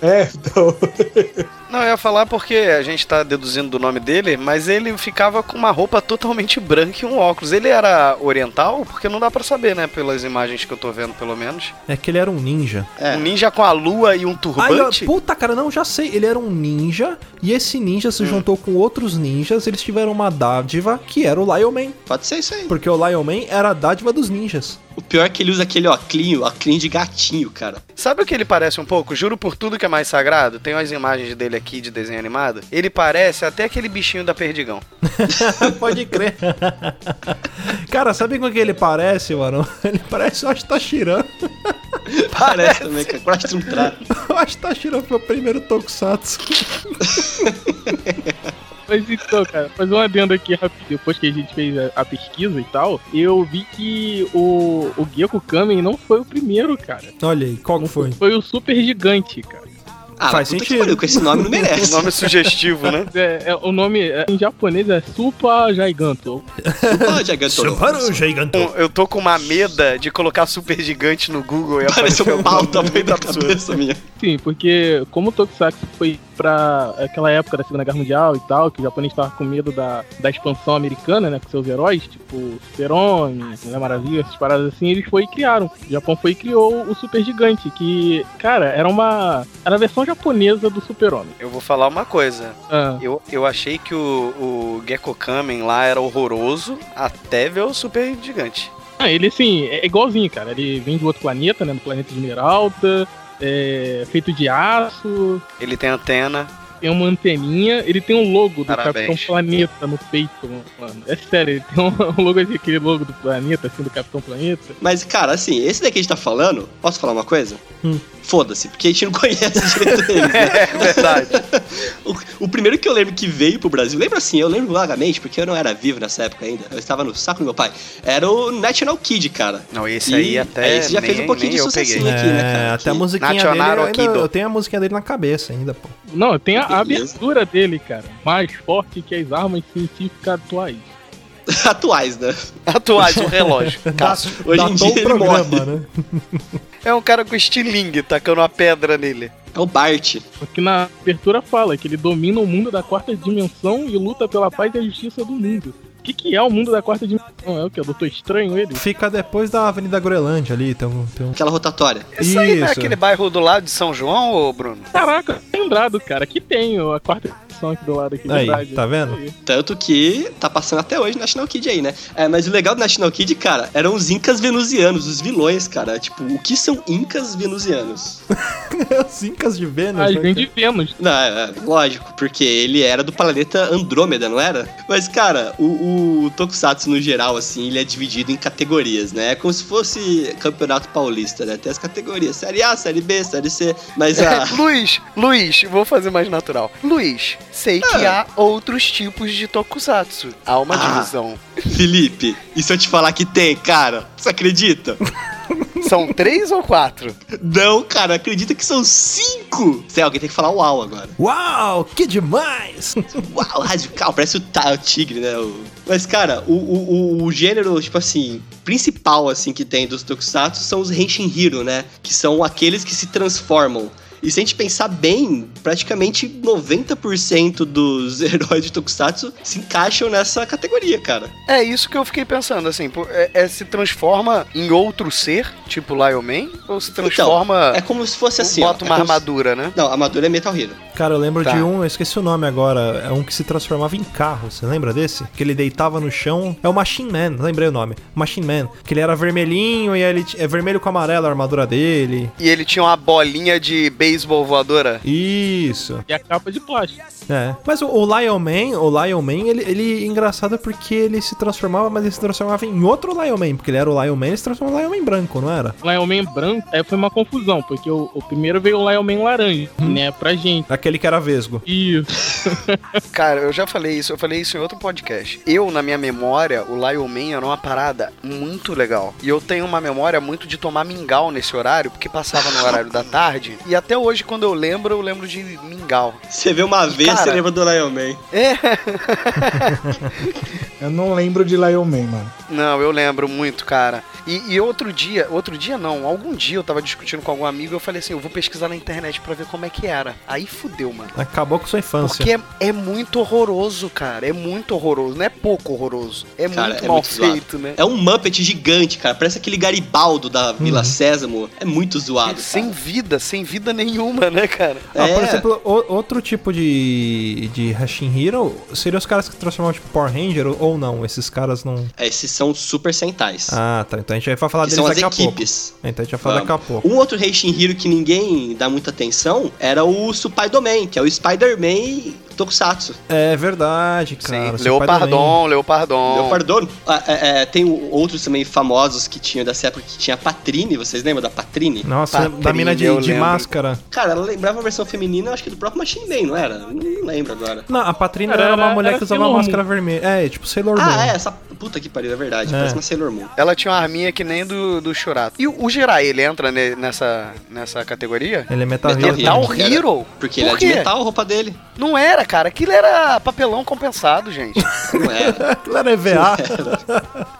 É, então. <laughs> Não, eu ia falar porque a gente tá deduzindo do nome dele, mas ele ficava com uma roupa totalmente branca e um óculos. Ele era oriental? Porque não dá pra saber, né? Pelas imagens que eu tô vendo, pelo menos. É que ele era um ninja. É. Um ninja com a lua e um Ai, turbante? puta, cara, não, já sei. Ele era um ninja e esse ninja se juntou com outros ninjas. Eles tiveram uma dádiva que era o Lion Man. Pode ser isso aí. Porque o Lion Man era a dádiva dos ninjas. O pior é que ele usa aquele óculinho, óculinho de gatinho, cara. Sabe o que ele parece um pouco? Juro por tudo que é mais sagrado. Tem umas imagens dele aqui de desenho animado. Ele parece até aquele bichinho da Perdigão. <laughs> Pode crer. cara, sabe com o que ele parece, mano? <laughs> Ele parece o Astashiran. <laughs> Parece também, cara. Coragem de um trato. O Astashiran foi o primeiro Tokusatsu. Mas então, cara, fazer um adendo aqui rápido. Depois que a gente fez a, a pesquisa e tal, eu vi que o, o Gecko Kamen não foi o primeiro, cara. Olha aí, qual que foi? Foi o Super Gigante, cara. Ah, Faz sentido. pariu, com esse nome não <laughs> merece. Nome sugestivo, né? É, é, o nome é- em japonês é Super Giganto. Ah, Gigantologos. Gigante. Eu tô com uma meda de colocar super gigante no Google e Parece aparecer um pau muito da cabeça minha. Sim, porque como o Tokusatsu foi pra aquela época da Segunda Guerra Mundial e tal, que o japonês tava com medo da, da expansão americana, né, com seus heróis, tipo Super-Homem, Mulher Maravilha, essas paradas assim, eles foi e criaram. O Japão foi e criou o Super Gigante, que, cara, era uma... era a versão japonesa do Super-Homem. Eu vou falar uma coisa. Ah, Eu, eu achei que o, o Gecko Kamen lá era horroroso até ver o super gigante. Ah, ele assim, é igualzinho, cara. Ele vem de outro planeta, né? Do planeta de Esmeralda. É feito de aço. Ele tem antena. Tem uma anteninha. Ele tem um logo do Parabéns. Capitão Planeta no peito, mano. É sério, ele tem um <laughs> logo assim, aquele logo do planeta, assim, do Capitão Planeta. Mas, cara, assim, esse daqui a gente tá falando, posso falar uma coisa? Hum. Foda-se, porque a gente não <laughs> conhece direito dele. <laughs> né? É verdade. O, o primeiro que eu lembro que veio pro Brasil, lembro assim, eu lembro vagamente, porque eu não era vivo nessa época ainda, eu estava no saco do meu pai, era o National Kid, cara. Não, esse E aí até. esse já nem, fez um pouquinho nem de sucessinho peguei. aqui, né, É, cara? até a Que- musiquinha dele, Nacional eu, ainda, eu tenho a musiquinha dele na cabeça ainda, pô. Não, tem a, a abertura dele, cara. Mais forte que as armas científicas atuais. <laughs> Atuais, né? Atuais, o relógio. <laughs> Cássio. Hoje em dia o ele morre. né? É um cara com estilingue tacando uma pedra nele. É o Bart. Porque na abertura fala que ele domina o mundo da quarta dimensão e luta pela paz e a justiça do mundo. O que, que é o mundo da quarta dimensão? É o que? O Doutor Estranho ele? Fica depois da Avenida Groenlândia ali, tem um... Tem um... Aquela rotatória. Isso, aí não é Isso. aquele bairro do lado de São João, ô Bruno? Caraca, lembrado, cara. Que tem a quarta dimensão aqui do lado aqui, Aí, verdade. tá vendo? Aí. Tanto que tá passando até hoje National Kid aí, né? É, mas o legal do National Kid, cara, eram os incas venusianos, os vilões, cara. Tipo, o que são incas venusianos? <laughs> Os Incas de Vênus, Ah, né, vem de Vênus. Não, é, é, lógico, porque ele era do planeta Andrômeda, não era? Mas, cara, o, o Tokusatsu no geral, assim, ele é dividido em categorias, né? É como se fosse campeonato paulista, né? Tem as categorias, série A, série B, série C. Mas a. <laughs> Luiz, Luiz, vou fazer mais natural. Luiz, sei que há outros tipos de tokusatsu. Há uma Ah. divisão. Felipe, e se eu te falar que tem, cara? Você acredita? <laughs> São três ou quatro? Não, cara, acredita que são cinco! Sei, alguém tem que falar uau agora. Uau, que demais! <laughs> Uau, radical, parece o, o tigre, né? O- Mas, cara, o, o, o- o gênero, tipo assim, principal, assim, que tem dos Tokusatsu são os Henshin Hiro, né? Que são aqueles que se transformam. E se a gente pensar bem, praticamente 90% dos <laughs> heróis de Tokusatsu se encaixam nessa categoria, cara. É isso que eu fiquei pensando, assim, é, é se transforma em outro ser, tipo Lion Man, ou se transforma, É como se fosse assim, ó, bota é uma como se- armadura, né? Não, a armadura é Metal Hero. Cara, eu lembro Tá. de um, eu esqueci o nome agora, é um que se transformava em carro, você lembra desse? Que ele deitava no chão, é o Machine Man, lembrei o nome, Machine Man, que ele era vermelhinho e ele t- é vermelho com amarelo a armadura dele. E ele tinha uma bolinha de beisebol voadora. Isso. E a capa de plástico. É. Mas o, o Lion Man, o Lion Man, ele, ele engraçado porque ele se transformava, mas ele se transformava em outro Lion Man, porque ele era o Lion Man, ele se transformava em Lion Man branco, não era? Lion Man branco, é, foi uma confusão, porque o, o primeiro veio o Lion Man laranja, né, pra gente. Aquele que era vesgo. Isso. <laughs> Cara, eu já falei isso, eu falei isso em outro podcast. Eu, na minha memória, o Lion Man era uma parada muito legal. E eu tenho uma memória muito de tomar mingau nesse horário, porque passava no horário da tarde. E até Até hoje, quando eu lembro, eu lembro de Mingau. Você vê uma vez, Cara- você lembra do Lion Man. É. <laughs> Eu não lembro de Lion Man, mano. Não, eu lembro muito, cara. E, e outro dia, outro dia não, algum dia eu tava discutindo com algum amigo e eu falei assim, eu vou pesquisar na internet pra ver como é que era. Aí fudeu, mano. Acabou com sua infância. Porque é, é muito horroroso, cara. É muito horroroso. Não é pouco horroroso. É Cara, muito é mal muito zoado. feito, né? É um Muppet gigante, cara. Parece aquele Garibaldo da Vila Sésamo. É muito zoado, sem vida, sem vida nenhuma, né, cara? Ah, por É. exemplo, o- outro tipo de, de Hashing Hero seriam os caras que transformavam tipo Power Ranger ou, não? Esses caras não. Esses são Super Sentais. Ah, tá. Então a gente vai falar que deles são as daqui a pouco. equipes. Então a gente vai falar Vamos. daqui a pouco. Um outro Heishin Hero que ninguém dá muita atenção era o Spider-Man, que é o Spider-Man Tokusatsu. É verdade, cara. Sim. Leopardon, Leopardon. Leopardon. Ah, é, é, tem outros também famosos que tinham dessa época que tinha a Patrine, vocês lembram da Patrine? Nossa, Patrine, da mina de, de máscara. Cara, ela lembrava a versão feminina, acho que do próprio Machine Man, não era? Não lembro agora. Não, a Patrina Cara, era, uma era- mulher era que usava uma máscara vermelha. É, tipo Sailor Moon. Ah, é, essa puta que pariu, é verdade. É. Parece uma Sailor Moon. Ela tinha uma arminha que nem do, do Shurato. E o, o Jirai, ele entra ne- nessa, nessa categoria? Ele é Metal, Metal Hero. Metal. Era- Hero? Porque Por ele é de metal a roupa dele. Não era, cara. Aquilo era papelão compensado, gente. <laughs> Não era. Aquilo era EVA.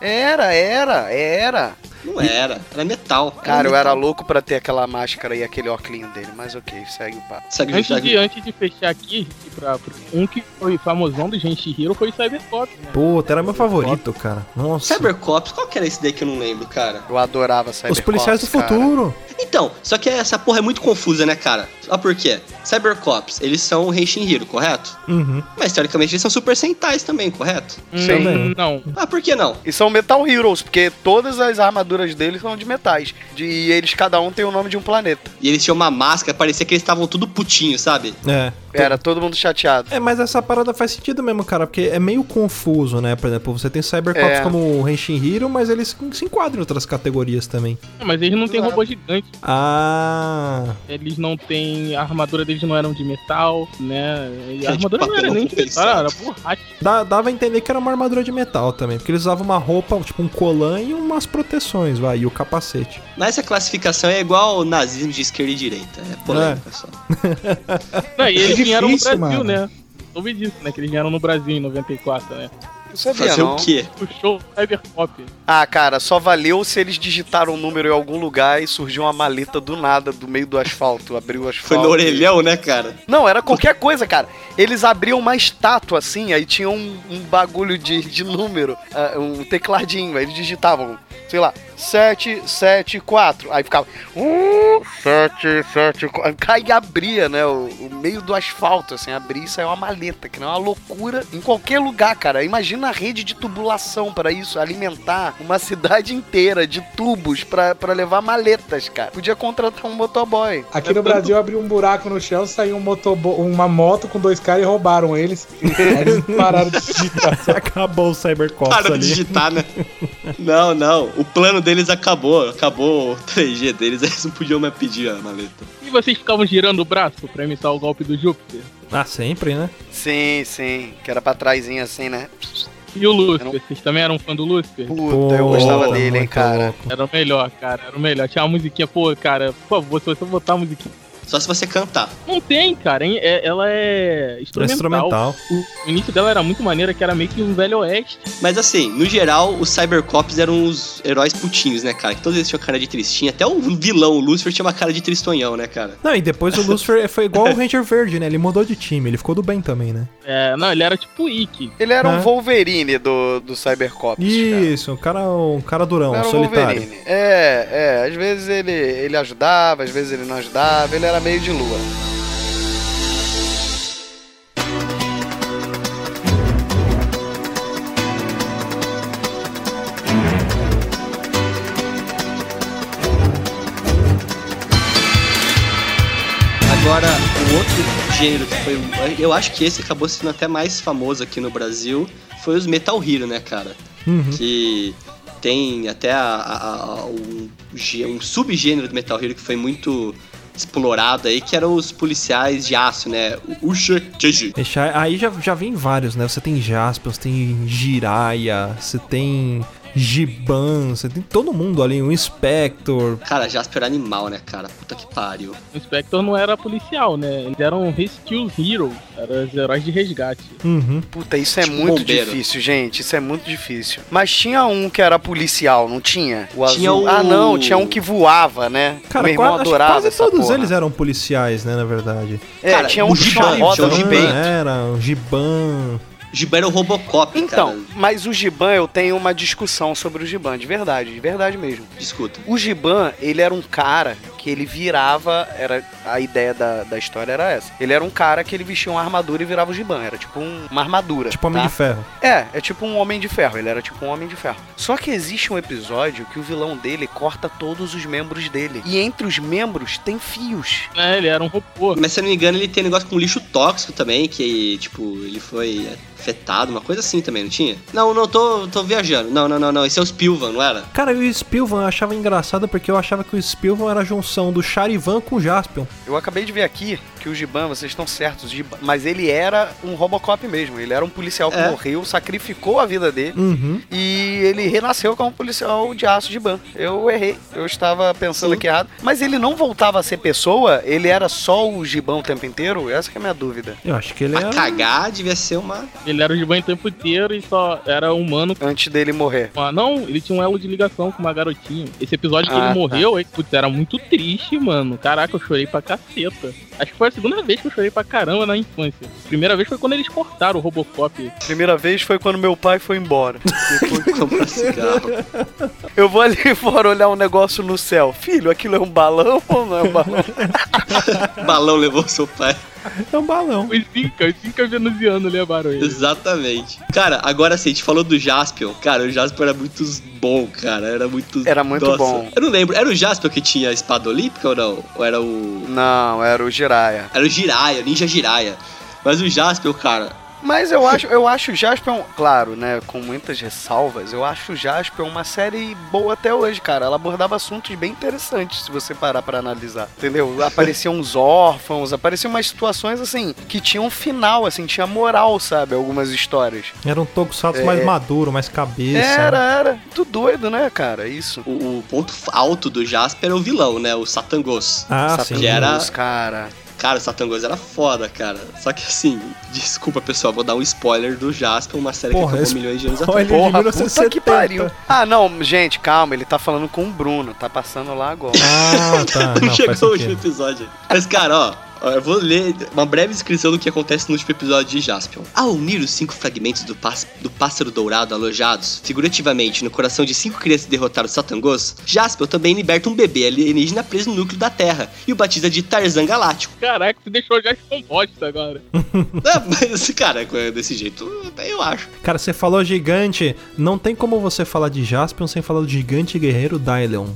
Era, era, era. Não era. Era metal. Cara, eu metal. era louco pra ter aquela máscara e aquele óculos dele, mas ok, segue o papo. Segue, Antes segue. de, antes de fechar aqui, pra, pra- um que foi famosão do Gente Hero foi o Cybercop, né? Puta, era meu favorito, cara. Nossa. Cybercops, qual que era esse daí que eu não lembro, cara? Eu adorava Cybercops, Os policiais do cara. futuro. Então, só que essa porra é muito confusa, né, cara? Só por quê? Cybercops, eles são Heishin Hero, correto? Uhum. Mas teoricamente eles são Super Sentais também, correto? Também. Hum, não. Ah, por que não? E são Metal Heroes, porque todas as armaduras deles são de metais. De, e eles, cada um tem o nome de um planeta. E eles tinham uma máscara, parecia que eles estavam tudo putinho, sabe? É. Era todo mundo chateado. É, mas essa parada faz sentido mesmo, cara, porque é meio confuso, né? Por exemplo, você tem Cybercops É. como o Henshin Hero, mas eles se enquadram em outras categorias também. Mas eles não têm Claro. robô gigante. Ah. Eles não têm. A armadura deles não eram de metal, né? A <laughs> armadura não era nem de metal, era borracha. Dá, dava a entender que era uma armadura de metal também, porque eles usavam uma roupa, tipo um colã e umas proteções, vai, e o capacete. Mas essa classificação é igual ao nazismo de esquerda e direita. É polêmica só. <laughs> Não, e eles É vieram no difícil, Brasil, mano. né? Soube disso, né? Que eles vieram no Brasil em 94, né? Sabia, Fazer não. o quê? O show Cyberpop. Ah, cara, só valeu se eles digitaram um número em algum lugar e surgiu uma maleta do nada, do meio do asfalto. Abriu o asfalto. Foi no orelhão, né, cara? Não, era qualquer coisa, cara. Eles abriam uma estátua assim, aí tinha um, um bagulho de, de número, ah, um tecladinho, aí eles digitavam, sei lá, 774. Aí ficava. Uh, 774. Aí abria, né? O, o meio do asfalto, assim, abria e saiu uma maleta, que não é uma loucura em qualquer lugar, cara. Imagina a rede de tubulação para isso, alimentar uma cidade inteira de tubos pra pra levar maletas, cara. Podia contratar um motoboy. Aqui no Brasil abriu um buraco no chão, saiu um motobo- uma moto com dois caras e roubaram eles. Aí <laughs> eles pararam de digitar. Acabou o Cybercops Para de ali. digitar, né? <laughs> Não, não. O plano deles acabou. Acabou o 3G deles. <laughs> Eles não podiam mais pedir a maleta. E vocês ficavam girando o braço pra imitar o golpe do Júpiter? Ah, sempre, né? Sim, sim. Que era pra trásinho assim, né? E o Lúcifer? Não- Vocês também eram fã do Lúcifer? Puta, eu gostava dele, hein, cara. louco. Era o melhor, cara. Era o melhor. Tinha uma musiquinha, pô, cara, por favor, se você botar a musiquinha. Só se você cantar. Não tem, cara. hein? É- ela é É instrumental. instrumental. O início dela era muito maneira, que era meio que um velho oeste. Mas assim, no geral, os Cybercops eram os heróis putinhos, né, cara? Que todos eles tinham cara de tristinha. Até o vilão, o Lucifer, tinha uma cara de tristonhão, né, cara? Não, e depois o <laughs> Lucifer foi igual o Ranger Verde, né? Ele mudou de time, ele ficou do bem também, né? É, não, ele era tipo Ikki. Ele era um É. Wolverine do, do Cybercops. cara. Isso, um cara, um cara durão, um solitário. Wolverine. É, é. Às vezes ele, ele ajudava, às vezes ele não ajudava. Ele era meio de lua. Agora, o outro gênero que foi. Eu acho que esse acabou sendo até mais famoso aqui no Brasil. Foi os Metal Hero, né, cara? Uhum. Que tem até a- a- a- um, um subgênero do Metal Hero que foi muito explorado aí, que eram os policiais de aço, né? Usha. Deixar- Aí já, já vem vários, né? Você tem Jaspion, você tem Jiraiya, você tem Giban, você tem todo mundo ali, um Inspector. Cara, Jasper era animal, né, cara? Puta que pariu. O Spector não era policial, né? Eles eram Rescue Heroes, eram os heróis de resgate. Uhum. Puta, isso é Tipo muito bombeiro. difícil, gente. Isso é muito difícil. Mas tinha um que era policial, não tinha? O Tinha azul. o- Ah, não, tinha um que voava, né? Cara, Meu irmão quase, adorava quase essa todos porra. eles eram policiais, né, na verdade. É, Cara, tinha um o que tinha Giban, roda o. Era, o Giban. Giban era o Robocop, Então, cara. mas o Giban, eu tenho uma discussão sobre o Giban, de verdade, de verdade mesmo. Discuta. O Giban, ele era um cara que ele virava, era a ideia da, da história era essa. Ele era um cara que ele vestia uma armadura e virava o Giban, era tipo um- uma armadura. Tipo Homem tá? de Ferro. É, é tipo um homem de ferro, ele era tipo um homem de ferro. Só que existe um episódio que o vilão dele corta todos os membros dele. E entre os membros tem fios. É, ele era um robô. Mas se eu não me engano, ele tem negócio com lixo tóxico também, que, tipo, ele foi afetado, uma coisa assim também, não tinha? Não, não, tô, tô viajando. Não, não, não, não. Esse é o Spilvan, não era? Cara, e o Spilvan eu achava engraçado porque eu achava que o Spilvan era a junção do Charivan com o Jaspion. Eu acabei de ver aqui que o Giban, vocês estão certos, Giban- mas ele era um Robocop mesmo. Ele era um policial que É. morreu, sacrificou a vida dele. Uhum. E ele renasceu como policial de aço de ban. Eu errei. Eu estava pensando Sim. aqui errado. Mas ele não voltava a ser pessoa? Ele era só o Gibão o tempo inteiro? Essa que é a minha dúvida. Eu acho que ele Pra era. cagar devia ser uma. Ele era o Giban o tempo inteiro e só era humano. Antes dele morrer. Ah, não, ele tinha um elo de ligação com uma garotinha. Esse episódio que Ah, ele tá. morreu, aí, putz, era muito triste, mano. Caraca, eu chorei pra caceta. Acho que foi a segunda vez que eu chorei pra caramba na infância. Primeira vez foi quando eles cortaram o Robocop. Primeira vez foi quando meu pai foi embora. <laughs> comprar cigarro. Eu vou ali <laughs> fora olhar um negócio no céu. Filho, aquilo é um balão ou não é um balão? <laughs> Balão levou seu pai. É um balão. Os Inca, os Inca venusianos levaram ele. Exatamente. Cara, agora sim, a gente falou do Jaspion. Cara, o Jaspion era muito bom, cara. Era muito. Era muito Nossa. bom. Eu não lembro. Era o Jaspion que tinha a espada olímpica ou não? Ou era o. Não, era o Jiraya. Era o Jiraiya, Ninja Jiraiya. Mas o Jaspion, cara. Mas eu acho, eu acho o Jasper, um- claro, né, com muitas ressalvas, eu acho o Jasper uma série boa até hoje, cara. Ela abordava assuntos bem interessantes, se você parar pra analisar, entendeu? Apareciam uns órfãos, apareciam umas situações, assim, que tinham um final, assim, tinha moral, sabe, algumas histórias. Era um Tokusatsu É. mais maduro, mais cabeça. Era, era. Tudo doido, né, cara, isso. O, o ponto alto do Jasper é o vilão, né? O Satangos. Ah, Satangos, sim. Que era- cara. Cara, o Satangos era foda, cara. Só que assim, desculpa pessoal, vou dar um spoiler do Jasper, uma série Porra, que acabou milhões de anos atrás. de Porra, puta 1970. que pariu. Ah, não, gente, calma, ele tá falando com o Bruno, tá passando lá agora. Ah, tá. <laughs> Não, Não, chegou o último episódio. Mas, cara, ó, eu vou ler uma breve descrição do que acontece no último episódio de Jaspion. Ao unir os cinco fragmentos do, pás- do pássaro dourado alojados, figurativamente, no coração de cinco crianças derrotar o Satangos, Jaspion também liberta um bebê alienígena preso no núcleo da Terra e o batiza de Tarzan Galáctico. Caraca, você deixou já com bosta agora. É, <laughs> mas, cara, desse jeito, eu acho. Cara, você falou gigante. Não tem como você falar de Jaspion sem falar do gigante guerreiro Dylion.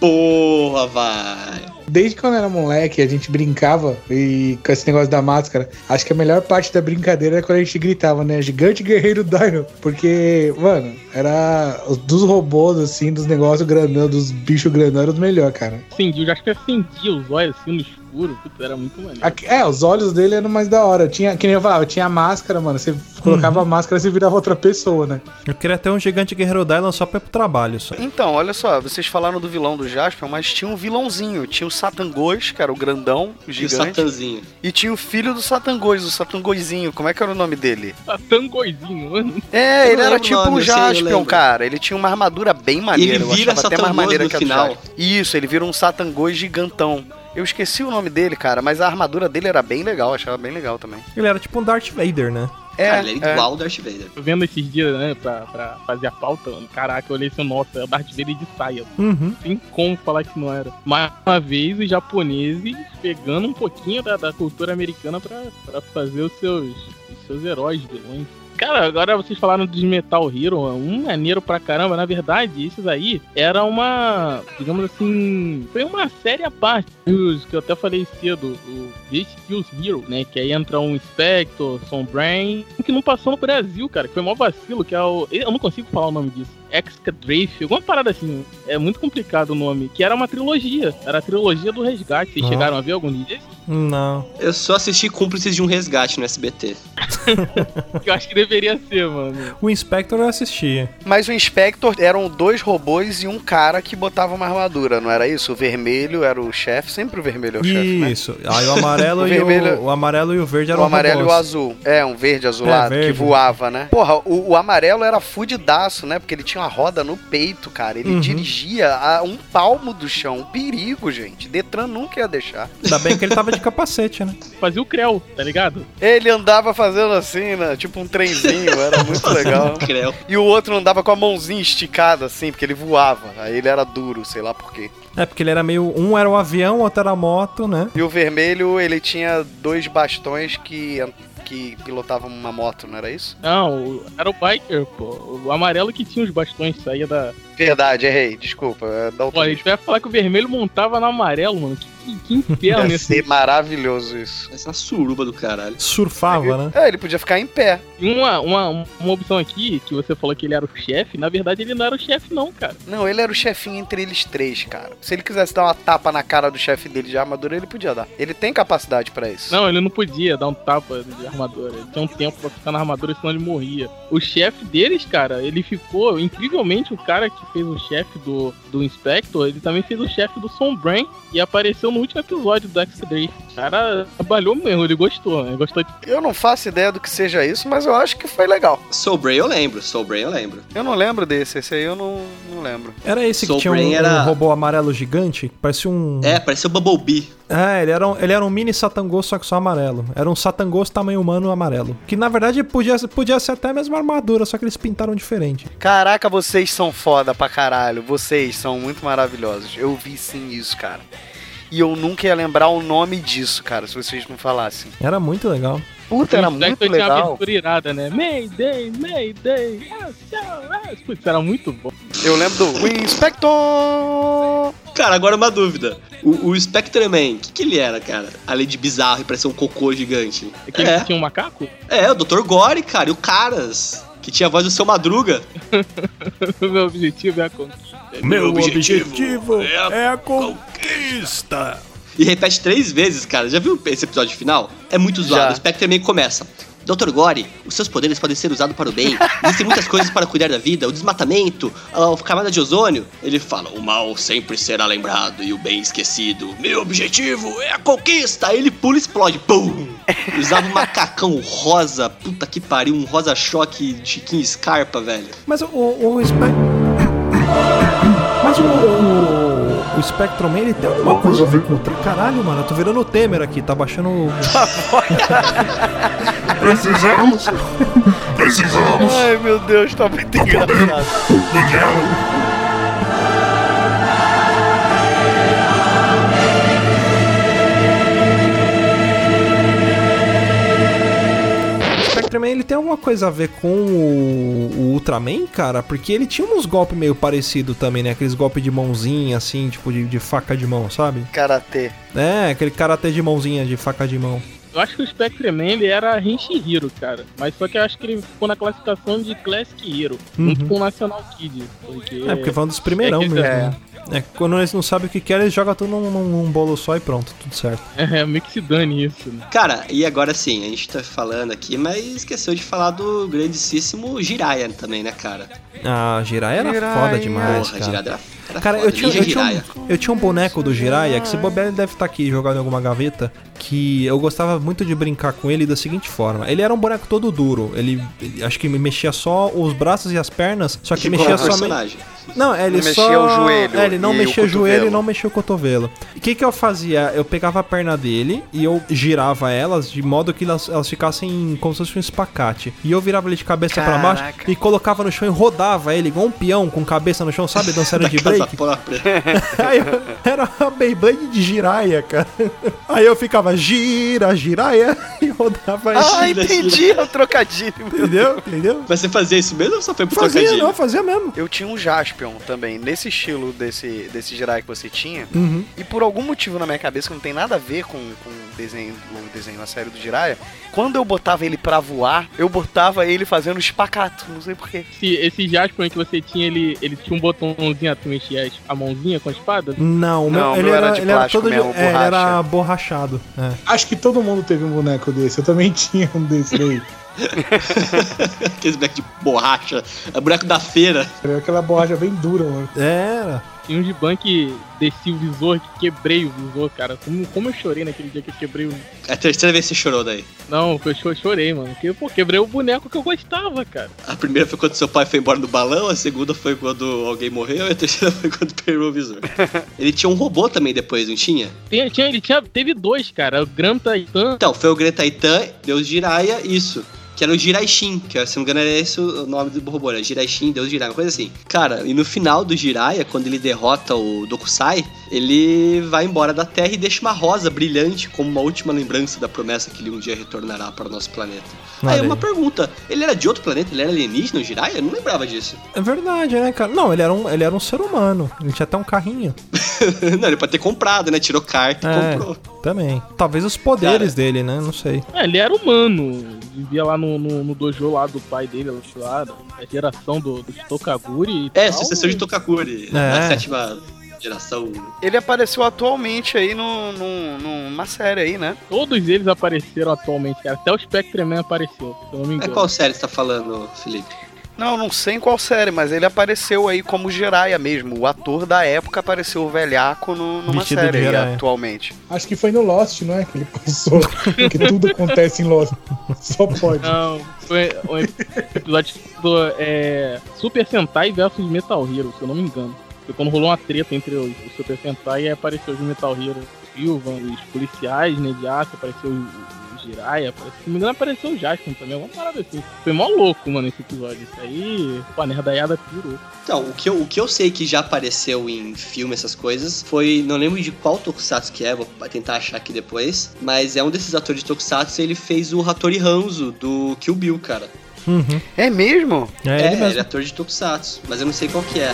Porra, vai. Desde quando eu era moleque, a gente brincava e com esse negócio da máscara. Acho que a melhor parte da brincadeira era quando a gente gritava, né? Gigante Guerreiro Dino. Porque, mano, era os- dos robôs, assim, dos negócios grandão, dos bichos grandão, era os melhor, cara. Acendia, eu já acho que acendia os olhos assim no escuro. Era muito maneiro. Aqui- é, os olhos dele eram mais da hora. Tinha, que nem eu falava, tinha a máscara, mano. Você colocava a máscara e você virava outra pessoa, né? Eu queria ter um gigante guerreiro Dylion só pra ir pro trabalho. Só. Então, olha só, vocês falaram do vilão do Jasper, mas tinha um vilãozinho. Tinha o Satangos, que era o grandão, o E o gigante. Satanzinho. E tinha o filho do Satangos, o Satangozinho. Como é que era o nome dele? Tá tangoizinho, mano. É, Eu ele era tipo nome, eu eu Jaspion, cara. Ele tinha uma armadura bem maneira. ele eu vira achava até mais maneira no que a final. Isso, ele vira um Satangos gigantão. Eu esqueci o nome dele, cara, mas a armadura dele era bem legal, achava bem legal também. Ele era tipo um Darth Vader, né? É, Cara, ele é é. igual o Darth Vader. Tô vendo esses dias, né, pra, pra fazer a pauta. mano. Caraca, eu olhei assim, nossa, é o Darth Vader de saia. Uhum. Tem como falar que não era. Mais uma vez, os japoneses pegando um pouquinho da, da cultura americana pra, pra fazer os seus, os seus heróis vilões. Cara, agora vocês falaram de Metal Hero, um maneiro pra caramba. Na verdade, esses aí era uma, digamos assim, foi uma série à parte. Os que eu até falei cedo, o Rescue Hero, né? Que aí entra um Spectre, Sombrain, que não passou no Brasil, cara, que foi mó vacilo, que é o. Eu não consigo falar o nome disso. Excadrafe, alguma parada assim. É muito complicado o nome. Que era uma trilogia. Era a trilogia do resgate. Vocês Nossa. chegaram a ver algum desses? Não. Eu só assisti Cúmplices de um Resgate no SBT. eu acho que deveria ser, mano. O Inspector eu assistia. Mas o Inspector eram dois robôs e um cara que botava uma armadura, não era isso? O vermelho era o chefe, sempre o vermelho é o chefe, né? Isso. Aí o amarelo, <laughs> O e vermelho- o, o amarelo e o verde eram O amarelo e o robôs. azul. É, um verde azulado É, verde. que voava, né? Porra, o, o amarelo era fudidaço, né? Porque ele tinha uma roda no peito, cara. Ele Uhum. dirigia a um palmo do chão. Um perigo, gente. Detran nunca ia deixar. Ainda bem que ele tava de capacete, né? Fazia o Creu, tá ligado? Ele andava fazendo assim, né? Tipo um trenzinho, era muito legal. Creu. E o outro andava com a mãozinha esticada, assim, porque ele voava. Aí ele era duro, sei lá por quê. É, porque ele era meio. Um era o avião, outro era a moto, né? E o vermelho, ele tinha dois bastões que, que pilotavam uma moto, não era isso? Não, era o biker, pô. O amarelo que tinha os bastões, saía da. Verdade, errei. Desculpa. É Pô, a gente vai falar que o vermelho montava no amarelo, mano. Que, que, que inferno Ia ser maravilhoso isso. Essa suruba do caralho. Surfava, né? É, ele podia ficar em pé. E uma, uma, uma opção aqui, que você falou que ele era o chefe, na verdade ele não era o chefe, não, cara. Não, ele era o chefinho entre eles três, cara. Se ele quisesse dar uma tapa na cara do chefe dele de armadura, ele podia dar. Ele tem capacidade pra isso. Não, ele não podia dar um tapa de armadura. Ele tinha um tempo pra ficar na armadura, senão ele morria. O chefe deles, cara, ele ficou. Incrivelmente, o cara que fez o chefe do, do Inspector, ele também fez o chefe do Sombran e apareceu no último episódio do X-Day. O cara trabalhou mesmo, ele gostou, né? Ele gostou de. Eu não faço ideia do que seja isso, mas eu acho que foi legal. Soul Brain eu lembro, Soul Brain eu lembro. Eu não lembro desse, esse aí eu não, não lembro. Era esse que Soul tinha um, Brain um era- robô amarelo gigante, que parecia um. É, parecia o Bumblebee. É, ele era um, ele era um mini Satangos, só que só amarelo. Era um Satangos tamanho humano amarelo. Que na verdade podia, podia ser até a mesma armadura, só que eles pintaram diferente. Caraca, vocês são foda pra caralho. Vocês são muito maravilhosos. Eu vi sim isso, cara. E eu nunca ia lembrar o nome disso, cara, se vocês não falassem. Era muito legal. Puta, era o muito Inspector tinha uma legal. abertura irada, né? Mayday, Mayday, SOS. Putz, era muito bom. Eu lembro do Inspector! Cara, agora uma dúvida. O, o Spectre Man, o que, que ele era, cara? Além de bizarro e parecer um cocô gigante. Aquele É, que tinha um macaco? é, o Dr. Gore, cara, e o Caras, que tinha a voz do seu Madruga. <laughs> o meu objetivo é a conquista. Meu objetivo objetivo é a é a conquista. E repete três vezes, cara. Já viu esse episódio final? É muito zoado. Já. O Spectre Man começa. Dr. Gore, os seus poderes podem ser usados para o bem. Existem muitas coisas para cuidar da vida. O desmatamento, a camada de ozônio. Ele fala, o mal sempre será lembrado e o bem esquecido. Meu objetivo é a conquista. Aí ele pula e explode. Pum! Usava um macacão rosa. Puta que pariu. Um rosa choque de Chiquinho Scarpa, velho. Mas o, o, o <coughs> Mas o, o, o Spectrum Man, ele tem alguma coisa a ver com o... Caralho, mano, eu tô virando o Temer aqui, tá baixando o... <laughs> <laughs> Precisamos. Precisamos. Ai, meu Deus, tá muito engraçado. Miguel. O Spectrum Man, ele tem alguma coisa a ver com o, o Ultraman, cara? Porque ele tinha uns golpes meio parecidos também, né? Aqueles golpes de mãozinha, assim, tipo de, de faca de mão, sabe? Karatê. É, aquele karatê de mãozinha, de faca de mão. Eu acho que o Spectre Man ele era Hero, cara. Mas só que eu acho que ele ficou na classificação de Classic Hero, junto Uhum. com o National Kid. Porque É, porque foi um dos primeirão é mesmo. é. É, quando eles não sabem o que querem, eles jogam tudo num, num- num bolo só e pronto, tudo certo. <laughs> É, meio que se dane isso, né? Cara, e agora sim, a gente tá falando aqui, mas esqueceu de falar do grandíssimo Jiraiya também, né, cara? Ah, Jiraiya era Jiraiya. foda demais, Porra, cara. Jiraiya era, era Cara, foda. eu tinha, eu, tinha um, eu tinha um boneco do Jiraiya, que se bobear ele deve estar aqui jogado em alguma gaveta, que eu gostava muito de brincar com ele da seguinte forma. Ele era um boneco todo duro, ele, ele- acho que me mexia só os braços e as pernas, só que Igual mexia o só... personagem. Não, ele Não só... mexia o joelho É, ele não e mexia o joelho e não mexia o cotovelo. O que que eu fazia? Eu pegava a perna dele e eu girava elas de modo que elas, elas ficassem como se fosse um espacate. E eu virava ele de cabeça pra baixo e colocava no chão e rodava ele igual um peão com cabeça no chão, sabe? Dançando <laughs> de break. própria. <laughs> Aí eu- era a Beyblade de Jiraiya, cara. Aí eu ficava gira, Jiraiya <laughs> e rodava ele. Ah, Gira, entendi o trocadilho. Entendeu? Entendeu? Mas você fazia isso mesmo ou só foi pro Fazia, trocadilho? não, fazia mesmo. Eu tinha um Jaspion também, nesse estilo desse, desse Jirai que você tinha. Uhum. E por algum motivo na minha cabeça, que não tem nada a ver com, com o desenho, o desenho, a série do Jiraiya, quando eu botava ele pra voar, eu botava ele fazendo espacato, não sei porquê. Esse, esse Jasper que você tinha, ele, ele tinha um botãozinho, tu mexia a mãozinha com a espada? Não, o meu, Não, o ele meu era, era de ele era plástico todo de, mesmo, é, ele borracha. era borrachado. É. Acho que todo mundo teve um boneco desse. desse. Eu também <laughs> tinha um desse daí. <laughs> Aqueles boneco de borracha, é boneco da feira. Era aquela borracha bem dura, mano. Era. Tinha um Giban que desci o visor, que quebrei o visor, cara. Como, como eu chorei naquele dia que eu quebrei o. É a terceira vez que você chorou daí. Não, eu cho- chorei, mano. Porque, pô, quebrei o boneco que eu gostava, cara. A primeira foi quando seu pai foi embora do balão, a segunda foi quando alguém morreu, e a terceira <laughs> foi quando perdeu o visor. <laughs> Ele tinha um robô também depois, não tinha? Tinha, tinha, ele tinha, teve dois, cara. O Gran Titan. Então, foi o Gran Titan, Deus Jiraiya, isso. Que era o Jiraishin, que se não me engano era esse o nome do robô, era Jiraishin, Deus Jiraiya, uma coisa assim. Cara, e no final do Jiraiya, quando ele derrota o Dokusai, ele vai embora da Terra e deixa uma rosa brilhante como uma última lembrança da promessa que ele um dia retornará para o nosso planeta. Aí aí. uma pergunta, ele era de outro planeta? Ele era alienígena, o Jiraiya? Eu não lembrava disso. É verdade, né, cara? Não, ele era um, ele era um ser humano. Ele tinha até um carrinho. <laughs> não, ele pode ter comprado, né? Tirou carta e É, comprou. também. Talvez os poderes dele, né? Não sei. É, ele era humano. Vivia lá no, no, no dojo lá do pai dele, lá, da geração do, do Tokaguri e É, tal. sucessor de Tokaguri, É. na sétima geração. Ele apareceu atualmente aí no, no- numa série aí, né? Todos eles apareceram atualmente, cara. Até o Spectreman apareceu, se eu não me É engano. qual série você tá falando, Felipe? Não, não sei em qual série, mas ele apareceu aí como Jiraiya mesmo. O ator da época apareceu o velhaco no- numa Vestido série aí atualmente. Acho que foi no Lost, não é? Que ele passou. <laughs> Porque tudo acontece em Lost. <laughs> Só pode. Não, foi um episódio do é, Super Sentai versus Metal Hero, se eu não me engano. Foi quando rolou uma treta entre os, o Super Sentai e apareceu os Metal Hero Sylvan, os policiais, né, de aço, apareceu o, o Jiraiya, apareceu, se não me engano apareceu o Jaspion também, alguma parada assim. Foi mó louco, mano, esse episódio. Isso aí, pô, a nerdaiada pirou. Então, o que, eu, o que eu sei que já apareceu em filme, essas coisas, foi. Não lembro de qual Tokusatsu que é, vou tentar achar aqui depois. Mas é um desses atores de Tokusatsu, ele fez o Hattori Hanzo do Kill Bill, cara. Uhum. É mesmo? É, É, ele ele, mesmo. é ator de Tokusatsu, mas eu não sei qual que é.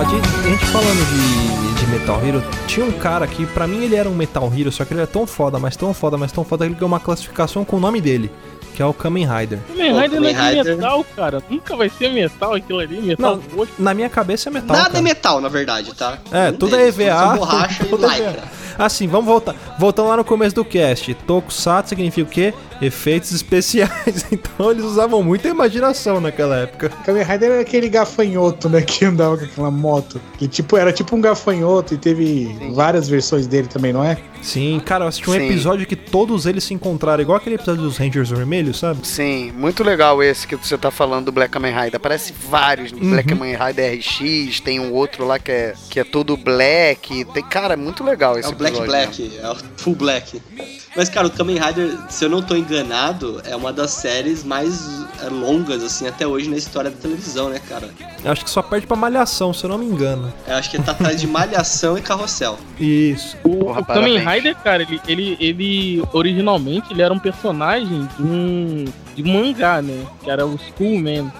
Ó, de, a gente falando de, de Metal Hero, tinha um cara que, pra mim, ele era um Metal Hero, só que ele era tão foda, mas tão foda, mas tão foda, que ele ganhou uma classificação com o nome dele, que é o Kamen Rider. Kamen Pô, Rider não é de Rider- metal, cara. Nunca vai ser metal aquilo ali, metal Não, roxo. na minha cabeça é metal. Nada cara. é metal, na verdade, tá? É, Nenhum tudo é deles, EVA. São <laughs> borracha tudo e é lycra. EVA. Assim, vamos voltar. Voltando lá no começo do cast. Tokusatsu significa o quê? Efeitos especiais. <laughs> Então eles usavam muita imaginação naquela época. Kamen Rider era aquele gafanhoto, né? Que andava com aquela moto. Que tipo, era tipo um gafanhoto e teve várias versões dele também, não é? Sim, cara, eu assisti um Sim. episódio que todos eles se encontraram, igual aquele episódio dos Rangers Vermelhos, sabe? Sim, muito legal esse que você tá falando do Black Kamen Rider. Aparece vários. Uhum. Black Kamen Rider RX, tem um outro lá que é, que é todo black. Tem, cara, é muito legal esse É o Black episódio, Black, é o Full Black. Mas, cara, o Kamen Rider, se eu não tô enganado, é uma das séries mais é, longas, assim, até hoje na história da televisão, né, cara? Eu acho que só perde pra Malhação, se eu não me engano. Eu acho que ele tá atrás de Malhação e Carrossel. Isso. O, Porra, o Kamen. Rider, cara, ele, ele, ele originalmente ele era um personagem de um, de um mangá, né? Que era o Schoolman.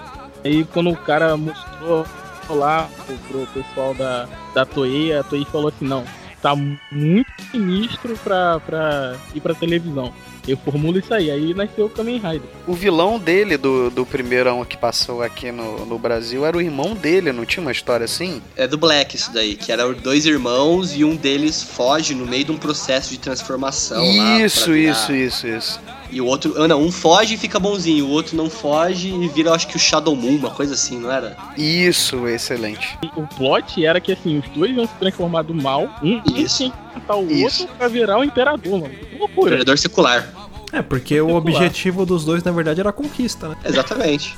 Aí quando o cara mostrou lá pro, pro pessoal da, da Toei, a Toei falou assim, não, tá muito sinistro pra, pra ir pra televisão. Eu formulo isso aí, aí nasceu o Kamen Rider. O vilão dele, do, do primeirão que passou aqui no, no Brasil, era o irmão dele, não tinha uma história assim? É do Black isso daí, que eram dois irmãos e um deles foge no meio de um processo de transformação lá. Isso, virar- isso, isso, isso. E o outro, ah, não, um foge e fica bonzinho, o outro não foge e vira, acho que o Shadow Moon, uma coisa assim, não era? Isso, excelente. O plot era que assim, os dois iam se transformar do mal, um, Isso. tinha que matar o Isso. outro pra virar o imperador, mano. Que loucura. Predador secular. É, porque o objetivo dos dois, na verdade, era a conquista, né? Exatamente.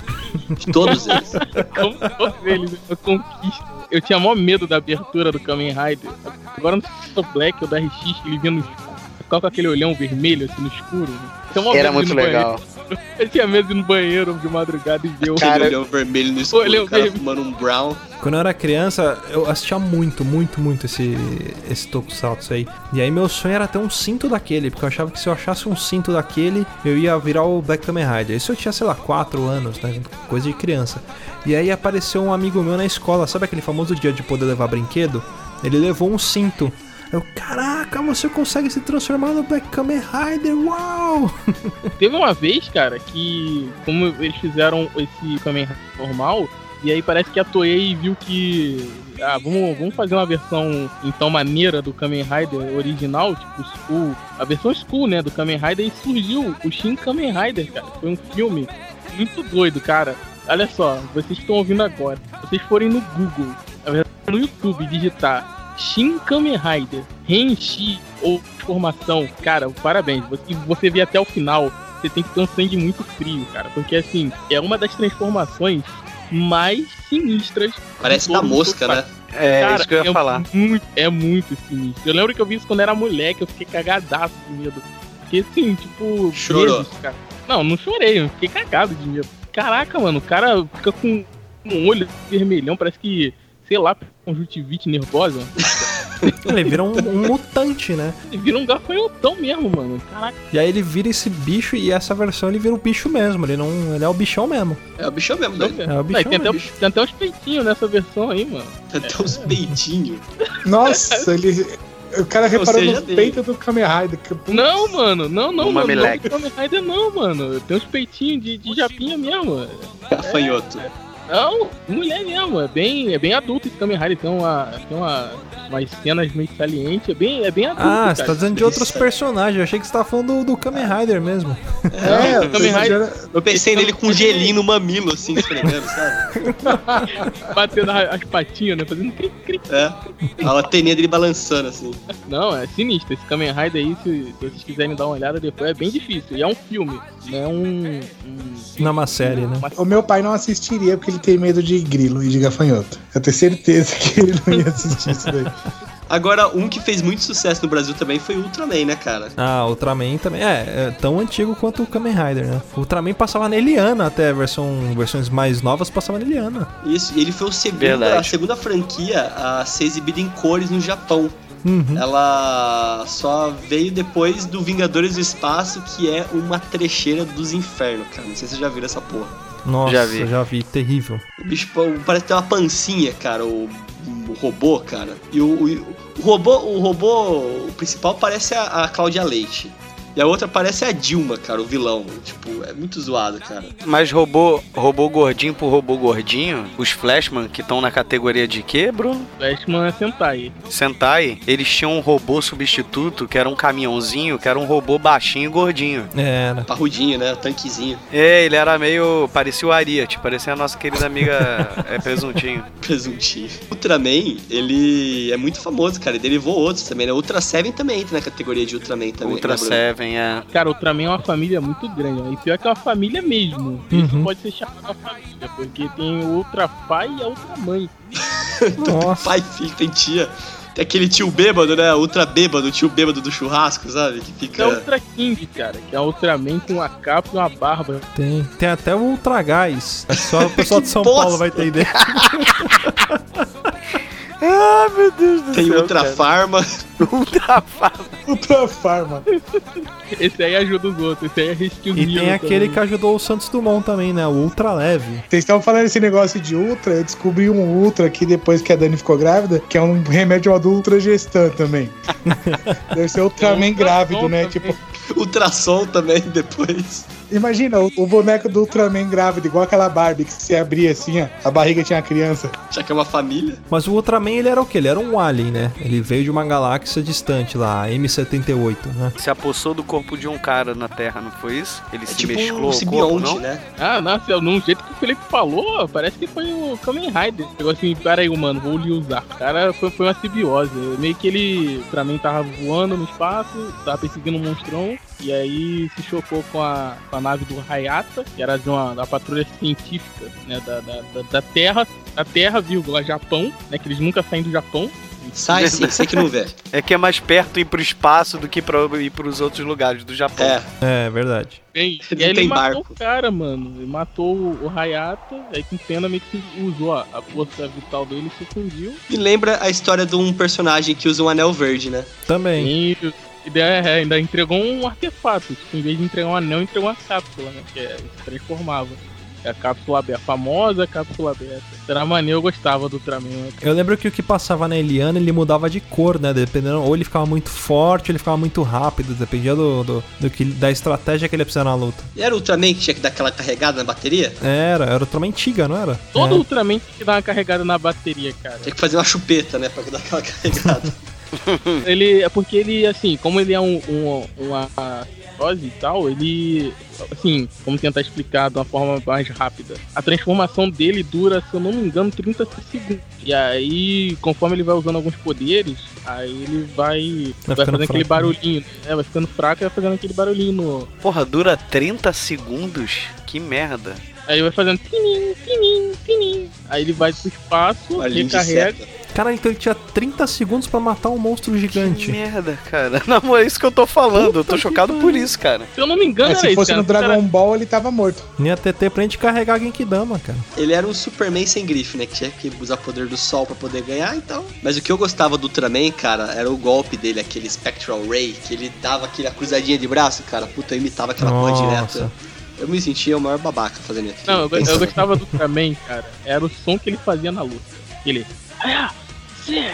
De todos eles. <laughs> Como todos eles, a conquista. Eu tinha maior medo da abertura do Kamen Rider. Agora no Super Black ou da RX, ele vinha no escuro. Ficava com aquele olhão vermelho assim no escuro. né? Era muito legal. <laughs> banheiro. Eu tinha medo de ir no banheiro de madrugada e ver o. Cara, Aquele olhão vermelho no escuro, Olhão o cara vermelho. fumando um brown. Quando eu era criança, eu assistia muito, muito, muito esse, esse Tokusatsu aí. E aí meu sonho era ter um cinto daquele, porque eu achava que se eu achasse um cinto daquele, eu ia virar o Black Kamen Rider. Isso eu tinha, sei lá, 4 anos, né? Coisa de criança. E aí apareceu um amigo meu na escola, sabe aquele famoso dia de poder levar brinquedo? Ele levou um cinto. Eu, caraca, você consegue se transformar no Black Kamen Rider, uau! <laughs> Teve uma vez, cara, que como eles fizeram esse Kamen Rider normal, e aí parece que a Toei viu que. Ah, vamos, vamos fazer uma versão então maneira do Kamen Rider original, tipo School. A versão School, né, do Kamen Rider, e surgiu o Shin Kamen Rider, cara. Foi um filme muito doido, cara. Olha só, vocês estão ouvindo agora. Vocês forem no Google, no YouTube, digitar Shin Kamen Rider, Renshi ou transformação, cara, parabéns. Você, você vê até o final, você tem que ter um sangue muito frio, cara. Porque assim, é uma das transformações mais sinistras. Parece da mosca, né? É Cara, isso que eu ia é falar. Muito, é muito sinistro. Eu lembro que eu vi isso quando era moleque, eu fiquei cagadaço de medo. Porque assim, tipo. Chorou. meses, cara. Não, não chorei, eu fiquei cagado de medo. Caraca, mano, o cara fica com um olho vermelhão, parece que, sei lá, conjuntivite nervosa. <laughs> Ele vira um, um mutante, né? Ele vira um gafanhotão mesmo, mano. Caraca. E aí ele vira esse bicho e essa versão ele vira o bicho mesmo. Ele não. Ele é o bichão mesmo. É o bichão mesmo, doido. É o Não, bichão e tem, até, mesmo. tem até uns peitinhos nessa versão aí, mano. Tem até uns peitinhos. <laughs> Nossa, ele. O cara reparou seja, dele. peitos do Kamen Rider. que-. Não, mano, não, não, Uma mano. meleque. Não, Kamen Rider não, mano. Tem uns peitinhos de, de japinha mesmo. Gafanhoto. Não, mulher mesmo, é bem, é bem adulto esse Kamen Rider, tem uma. Tem uma. Umas cenas meio salientes, é bem, é bem adulto. Ah, cara. você tá dizendo de outros personagens. Eu achei que você tava falando do, do Kamen Rider mesmo. É, Não, Kamen Rider- Eu pensei nele com um gelinho no mamilo, assim, esfregando, sabe? <laughs> Batendo as patinhas, né? Fazendo cri, cri. É. A anteninha dele balançando, assim. Não, é sinistro. Esse Kamen Rider aí, se, se vocês quiserem dar uma olhada depois, é bem difícil. E é um filme, não é um. um Não é uma série, né? uma- O meu pai não assistiria porque ele tem medo de grilo e de gafanhoto. Eu tenho certeza que ele não ia assistir isso daí. Agora, um que fez muito sucesso no Brasil também foi o Ultraman, né, cara? Ah, Ultraman também. É, é tão antigo quanto o Kamen Rider, né? O Ultraman passava na Eliana até, versão, versões mais novas passava na Eliana. Isso, e ele foi o segundo, a segunda franquia a ser exibida em cores no Japão. Uhum. Ela só veio depois do Vingadores do Espaço, que é uma trecheira dos infernos, cara. Não sei se vocês já viram essa porra. Nossa, Já já vi. vi. terrível. O bicho parece ter uma pancinha, cara, o, o robô, cara. E o, o, o robô, o robô o principal parece a, a Cláudia Leite. E a outra parece a Dilma, cara, o vilão. Tipo, é muito zoado, cara. Mas robô, robô gordinho por robô gordinho, os Flashman, que estão na categoria de quê, Bruno? Flashman é Sentai. Sentai, eles tinham um robô substituto, que era um caminhãozinho, que era um robô baixinho e gordinho. Era. Parrudinho, né? Tanquezinho, É, ele era meio. parecia o Ariat, parecia a nossa querida amiga é, Presuntinho. <laughs> presuntinho. Ultraman, ele é muito famoso, cara. Ele derivou outros também, né? Ultra Seven também entra na categoria de Ultraman também. Ultra né? Seven, é. Cara, o Ultraman é uma família muito grande, né? E pior que é uma família mesmo. Isso Uhum. pode ser chamado uma família, porque tem o Ultra Pai e a Ultra Mãe. Nossa. Pai, filho, tem tia. Tem aquele tio bêbado, né? Ultra bêbado, o tio bêbado do churrasco, sabe? Que É fica. o Ultra King, cara, que é o Ultraman com uma capa e uma barba. Tem, tem até o Ultra Gás. Só o pessoal de São. Paulo vai entender. <laughs> Ah, meu Deus do Tem Ultra Farma. <laughs> Ultra Farma. Ultra Farma. Esse aí ajuda os outros, esse aí é Rescue E tem aquele que também. ajudou o Santos Dumont também, né? O Ultra Leve. Vocês estavam falando esse negócio de Ultra, eu descobri um Ultra aqui depois que a Dani ficou grávida, que é um remédio do Ultra Gestan também. <laughs> Deve ser Ultraman Ultra grávido, né? também. Tipo, Ultrassom também depois. Imagina o, o boneco do Ultraman grávido, igual aquela Barbie que se abria assim, ó, a barriga tinha a criança. Já que é uma família. Mas o Ultraman, ele era o quê? Ele era um alien, né? Ele veio de uma galáxia distante lá, a M78, né? Se apossou do corpo de um cara na Terra, não foi isso? Ele É se tipo mesclou um o corpo, simbionte, não? né? Ah, nossa, num jeito que o Felipe falou, parece que foi o Kamen Rider. Pegou assim, pera aí, mano, vou lhe usar. O cara foi, foi uma simbiose. Meio que ele, pra mim, tava voando no espaço, tava perseguindo um monstrão, e aí se chocou com a, com a nave do Hayata, que era de uma da patrulha científica, né, da, da, da, da Terra, da Terra, vírgula, Japão, né, que eles nunca saem do Japão. Sai sim, você que não vê. <laughs> É que é mais perto ir pro espaço do que pra ir pros outros lugares do Japão. É, É, verdade. Bem, e aí ele tem matou barco. o cara, mano. Ele matou o, Hayata, aí com pena meio que usou a, a força vital dele e se fundiu. me lembra a história de um personagem que usa um anel verde, né? Também. E, e é, ainda entregou um artefato. Tipo, em vez de entregar um anel, entregou uma cápsula, né? Que é, se transformava. É a cápsula aberta, a famosa cápsula aberta. Era maneiro, eu gostava do Ultraman. né? Eu lembro que o que passava na Eliana, ele mudava de cor, né? Dependendo, ou ele ficava muito forte, ou ele ficava muito rápido, dependia do, do, do que, da estratégia que ele ia precisar na luta. E era o Ultraman que tinha que dar aquela carregada na bateria? Era, era outra antiga, não era? Todo É. Ultraman tinha que dar uma carregada na bateria, cara. Tinha que fazer uma chupeta, né? Pra dar aquela <laughs> carregada. <laughs> Ele é porque ele, assim, como ele é um, um, uma dose e tal, ele, assim, vamos tentar explicar de uma forma mais rápida. A transformação dele dura, se eu não me engano, 30 segundos. E aí, conforme ele vai usando alguns poderes, aí ele vai, Vai vai, ficando fazendo aquele fraco. barulhinho. É, vai ficando fraco e vai fazendo aquele barulhinho no. Porra, dura 30 segundos? Que merda. Aí vai fazendo pinim, pinim, pinim. Aí ele vai pro espaço, Uma recarrega. Cara, então ele tinha 30 segundos pra matar um monstro Que gigante. merda, cara. <laughs> Não, é isso que eu tô falando. eu tô Puta chocado que por isso, cara. Se eu não me engano, É, era se isso, fosse cara. no Dragon Ball, ele tava morto. Não ia ter tempo pra gente carregar a Genkidama, cara. Ele era um Superman sem grife, né? Que tinha que usar o poder do sol pra poder ganhar, então. Mas o que eu gostava do Ultraman, cara, era o golpe dele, aquele Spectral Ray, que ele dava aquela cruzadinha de braço, cara. Puta, eu imitava aquela porra Nossa. direta. Eu me sentia o maior babaca fazendo aquilo. Não, eu, eu gostava do Ultraman, cara. Era o som que ele fazia na luta. Ele. "Ah, cê".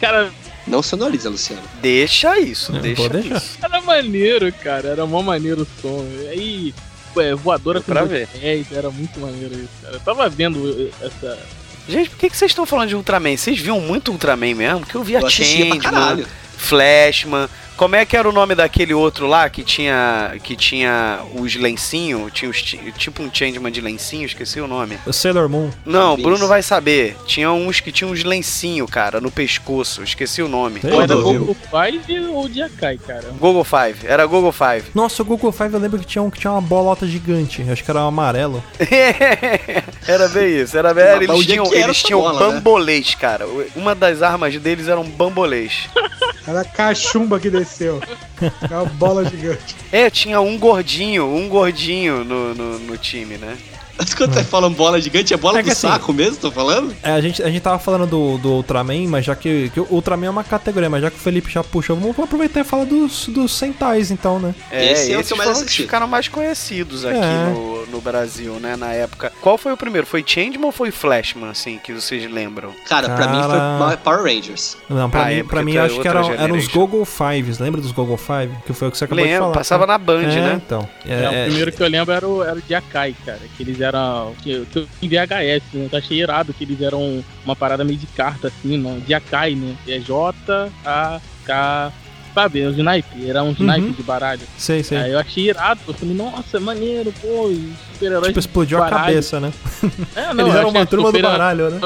Cara, Não sonoriza, Luciano. Deixa isso, É, deixa pode deixar. isso. era maneiro, cara. Era mó maneiro o som. Aí, ué, voadora Deu com pra ver. pés, era muito maneiro isso, cara. Eu tava vendo essa. Gente, por que, que vocês estão falando de Ultraman? Vocês viam muito Ultraman mesmo? Que eu via Changeman. Flashman. Como é que era o nome daquele outro lá que tinha que tinha os lencinhos? Tinha os, ti- tipo um Changeman de lencinho, esqueci o nome. O Sailor Moon. Não, o Isso. Bruno vai saber. Tinha uns que tinham uns lencinhos, cara, no pescoço. Esqueci o nome. Era Goku Five ou Jakai, cara. Google Five. Era Google Five. Nossa, o Google Five eu lembro que tinha um que tinha uma bolota gigante. Acho que era um amarelo. <laughs> era bem isso, era bem. Mas Eles tinham, era eles tinham bola, né? bambolês, cara. Uma das armas deles era um bambolês. Era a cachumba que apareceu. É uma bola gigante. É, tinha um gordinho, um gordinho no, no, no time, né? Mas quando você fala bola gigante, é bola é do assim, saco mesmo, tô falando? É, a gente, a gente tava falando do, do Ultraman, mas já que, que o Ultraman é uma categoria, mas já que o Felipe já puxou, vamos aproveitar e falar dos, dos Sentais, então, né? É, esse é esses mais ficaram mais conhecidos aqui é. no, no Brasil, né, na época. Qual foi o primeiro? Foi Changeman ou foi Flashman, assim, que vocês lembram? Cara, pra mim foi Power Rangers. Não, pra ah, mim, é pra mim é acho que era, eram os Google 5, Lembra dos Google Five? Que foi o que você acabou lembro, de falar. passava cara. na Band, é, né? Então. É, é o é. primeiro que eu lembro era o, era o de Akai, cara. Que eles eram. Que, eu em VHS, né? Eu achei irado que eles eram uma parada meio de carta, assim, não. De Akai, né? É J-A-K sabe? Era um snipe, era um snipe uhum. de baralho. Sei, sei. Aí eu achei irado, eu falei, nossa, maneiro, pô, super-herói. Tipo, explodiu a cabeça, né? É, <laughs> não, Eles eram uma turma do baralho, né?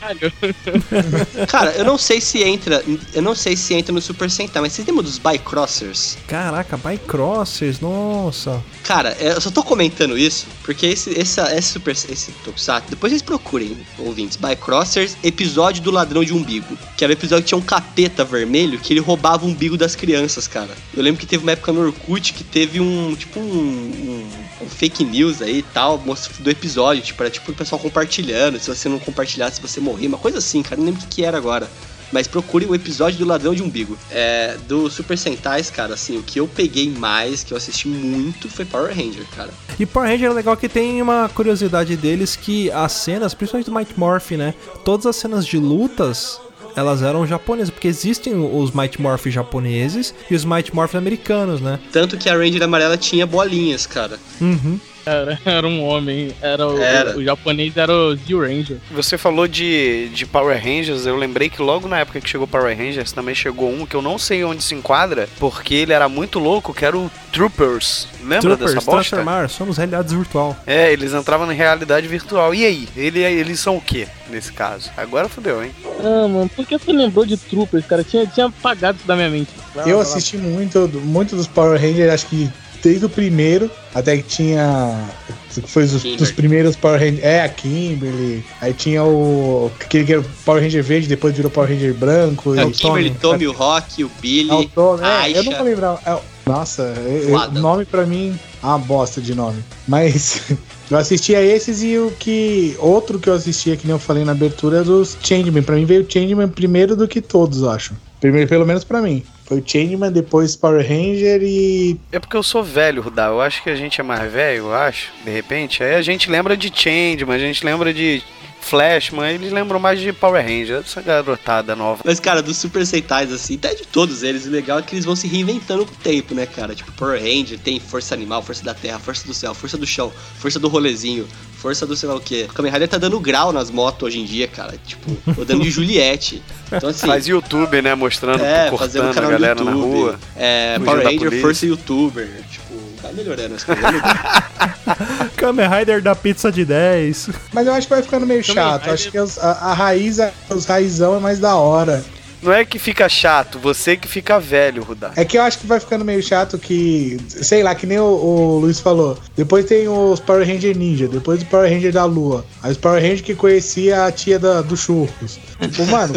<laughs> Cara, eu não sei se entra. Eu não sei se entra no Super Sentai, mas vocês lembram dos Bycrossers? Caraca, Bycrossers, nossa. Cara, é, eu só tô comentando isso porque esse, essa, esse Super esse Tokusatsu, depois vocês procurem, ouvintes, Bycrossers, episódio do ladrão de umbigo. Que era o episódio que tinha um capeta vermelho que ele roubava o umbigo das crianças, cara. Eu lembro que teve uma época no Orkut que teve um, tipo, um, um- um fake news aí e tal, do episódio, tipo, era tipo o pessoal compartilhando, se você não compartilhasse você morria, uma coisa assim, cara, não lembro o que era agora. Mas procure o episódio do Ladrão de Umbigo. É, do Super Sentais, cara, assim, o que eu peguei mais, que eu assisti muito, foi Power Ranger, cara. E Power Ranger é legal que tem uma curiosidade deles que as cenas, principalmente do Mighty Morph, né? Todas as cenas de lutas, elas eram japonesas, porque existem os Mighty Morph japoneses e os Mighty Morph americanos, né? Tanto que a Ranger amarela tinha bolinhas, cara. Uhum. Era, era um homem. Era o, Era. o, japonês era o Zio Ranger. Você falou de, de Power Rangers, eu lembrei que logo na época que chegou Power Rangers também chegou um que eu não sei onde se enquadra, porque ele era muito louco, que era o Troopers. Lembra Troopers, dessa bosta? transformar, somos realidades virtual. É, eles entravam na realidade virtual. E aí? Ele, eles são o que nesse caso? Agora fodeu, hein? Ah, mano, por que você lembrou de Troopers, cara? Tinha, tinha apagado isso da minha mente. Eu assisti muito, muito dos Power Rangers, acho que desde o primeiro, até que tinha. que Foi os, dos primeiros Power Rangers. É, a Kimberly. Aí tinha o. Aquele que era o Power Ranger verde, depois virou Power Ranger branco. É, o Kimberly, Tommy. Tommy, o Rock, o Billy, É o Tommy, é, eu não vou lembrar. é nossa, é- é- o nome pra mim é uma bosta de nome. Mas <laughs> eu assisti a esses e o que. Outro que eu assistia, que nem eu falei na abertura, é dos Changeman. Pra mim veio o Changeman primeiro do que todos, eu acho. Primeiro, pelo menos pra mim. Foi Changeman, depois Power Ranger e. É porque eu sou velho, Rudá. Eu acho que a gente é mais velho, eu acho, de repente. Aí a gente lembra de Changeman, a gente lembra de Flashman, eles lembram mais de Power Ranger, essa garotada nova. Mas, cara, dos Super Sentais, assim, até de todos eles, o legal é que eles vão se reinventando com o tempo, né, cara? Tipo, Power Ranger tem Força Animal, Força da Terra, Força do Céu, Força do Chão, Força do Rolezinho, Força do sei lá o quê. O Kamen Rider tá dando grau nas motos hoje em dia, cara. Tipo, rodando de Juliette. Então, assim... Faz YouTube, né, mostrando, É, cortando fazendo a galera na YouTube. rua. É, Power Ranger. Força Youtuber. Tipo, vai melhorando as coisas. <laughs> Kamen Rider da pizza de 10. Mas eu acho que vai ficando meio Kamen chato. Rider- Acho que os- a, a raiz, a- os raizão é mais da hora. Não é que fica chato, você que fica velho, Rudá. É que eu acho que vai ficando meio chato que, sei lá, que nem o, o Luiz falou. Depois tem os Power Ranger Ninja, depois o Power Ranger da Lua. Aí os Power Ranger que conhecia a tia da, do Churros. Tipo, mano,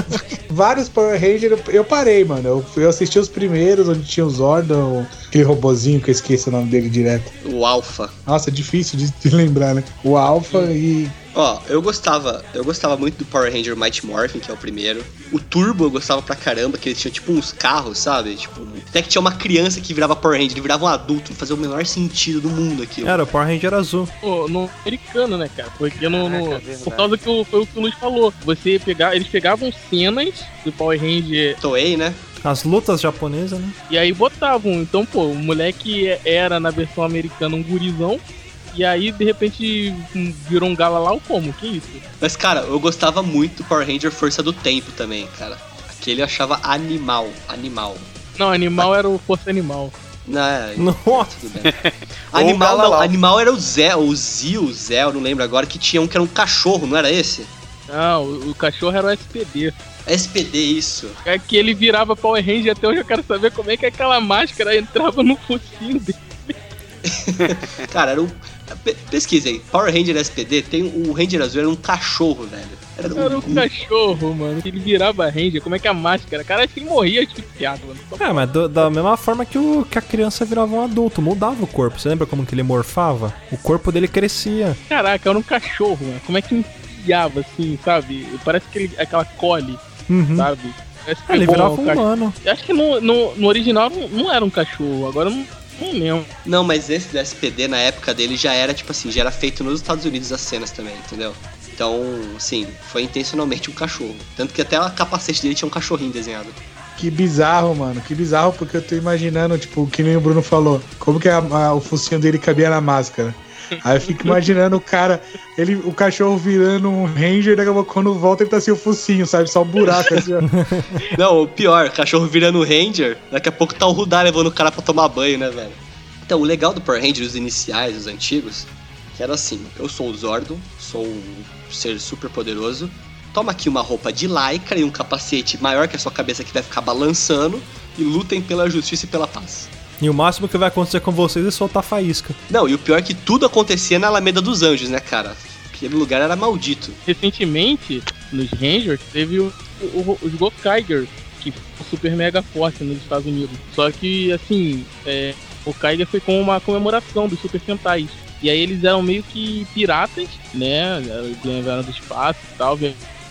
<laughs> vários Power Ranger eu, parei, mano. Eu, eu assisti os primeiros, onde tinha o Zordon, aquele robozinho que eu esqueço o nome dele direto. o Alpha. Nossa, é difícil de, de lembrar, né? O Alpha e. Ó, eu gostava, eu gostava muito do Power Ranger Mighty Morphin, que é o primeiro. O Turbo eu gostava pra caramba, que ele tinha tipo uns carros, sabe? Tipo, até que tinha uma criança que virava Power Ranger, ele virava um adulto, não fazia o menor sentido do mundo aquilo. Era o Power Ranger azul. no, no americano, né, cara? Porque no, no- é por causa que o, foi o que o Luiz falou. Você pegar, eles pegavam cenas do Power Ranger Toei, né? As lutas japonesas, né? e aí botavam. Então, pô, o moleque era na versão americana um gurizão. E aí, de repente, virou um galalau como? Que isso? Mas, cara, eu gostava muito do Power Ranger Força do Tempo também, cara. Aquele eu achava animal, animal. Não, animal era o Força Animal. Não, é, <laughs> Nossa. tudo bem. <laughs> animal não, animal era o Zé, o Zio, o Zé, eu não lembro agora, que tinha um que era um cachorro, não era esse? Não, o, o cachorro era o SPD. SPD, isso. É que ele virava Power Ranger até hoje eu quero saber como é que aquela máscara entrava no focinho dele. <laughs> Cara, era um. Pe- Pesquisa aí, Power Ranger SPD tem o Ranger Azul era um cachorro, velho. Era Era um, um cachorro, mano. Ele virava Ranger. Como é que a máscara? Cara, acho que ele morria asfixiado, mano. É, mas do- da mesma forma que, o, que a criança virava um adulto, mudava o corpo. Você lembra como que ele morfava? O corpo dele crescia. Caraca, era um cachorro, mano. Como é que enfiava assim, sabe? Parece que ele, aquela cole, Uhum. sabe? Parece que Ah, ele virava o um humano. Eu Acho que no, no, no original não, não era um cachorro. Agora não, não lembro. Não, mas esse do SPD na época dele já era, tipo assim, já era feito nos Estados Unidos as cenas também, entendeu? Então, sim, foi intencionalmente um cachorro. Tanto que até o capacete dele tinha um cachorrinho desenhado. Que bizarro, mano. Que bizarro, porque eu tô imaginando, tipo, que nem o Bruno falou, como que a- a- o focinho dele cabia na máscara. Aí eu fico imaginando o cara, ele, o cachorro virando um ranger, daqui a pouco quando volta ele tá sem o focinho, sabe? Só um buraco assim, ó. <laughs> Não, o pior, cachorro virando Ranger, daqui a pouco tá o Rudar levando o cara pra tomar banho, né, velho? Então, o legal do Power Ranger, os iniciais, os antigos, que era assim, eu sou o Zordon, sou um ser super poderoso, toma aqui uma roupa de lycra e um capacete maior que a sua cabeça que vai ficar balançando e lutem pela justiça e pela paz. E o máximo que vai acontecer com vocês é soltar faísca. Não, e o pior é que tudo acontecia na Alameda dos Anjos, né, cara? Aquele lugar era maldito. Recentemente, nos Rangers, teve o, o, os Gokaiger, que foi super mega forte nos Estados Unidos. Só que, assim, é, o Kaiger foi com uma comemoração dos Super Sentais. E aí eles eram meio que piratas, né? Vieram do espaço e tal,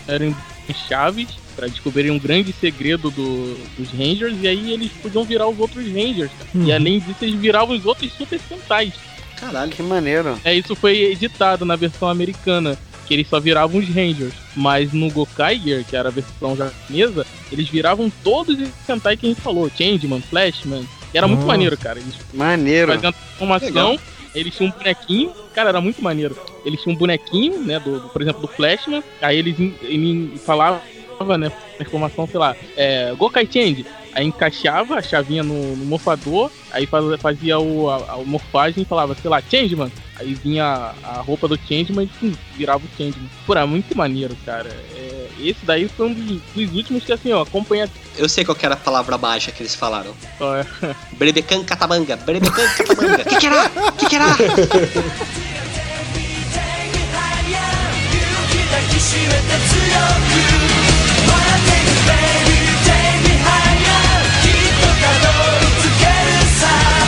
eram chaves para descobrirem um grande segredo do- dos Rangers. E aí eles podiam virar os outros Rangers. Uhum. E além disso, eles viravam os outros Super Sentais. Caralho. Que maneiro. É, isso foi editado na versão americana, que eles só viravam os Rangers. Mas no Gokaiger, que era a versão japonesa, eles viravam todos os Sentai que a gente falou, Changeman, Flashman. E era muito Nossa. maneiro, cara. Eles Maneiro. faziam a transformação. Eles tinham um bonequinho, cara, era muito maneiro. Eles tinham um bonequinho, né, do, por exemplo, do Flashman, aí eles, in- ele falavam, né, transformação, sei lá, é, Gokai Change. Aí encaixava a chavinha no, no morfador, aí faz- fazia o, a, a morfagem e falava, sei lá, Changeman. Aí vinha a, a roupa do Changeman e virava o Changeman. Pô, era muito maneiro, cara. É, esse daí foi um dos, dos últimos que, assim, ó, acompanha. Eu sei qual que era a palavra mágica que eles falaram. Ó, é. <laughs> Brebecan catabanga, brebecan catabanga. <laughs> que que era? Que que era?「ouvir mais? inside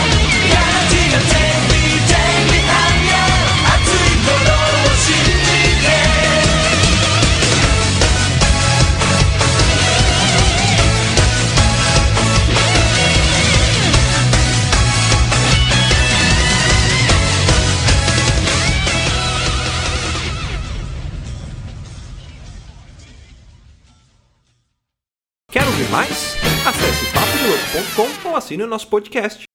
papodelouco.com ou assine o nosso podcast.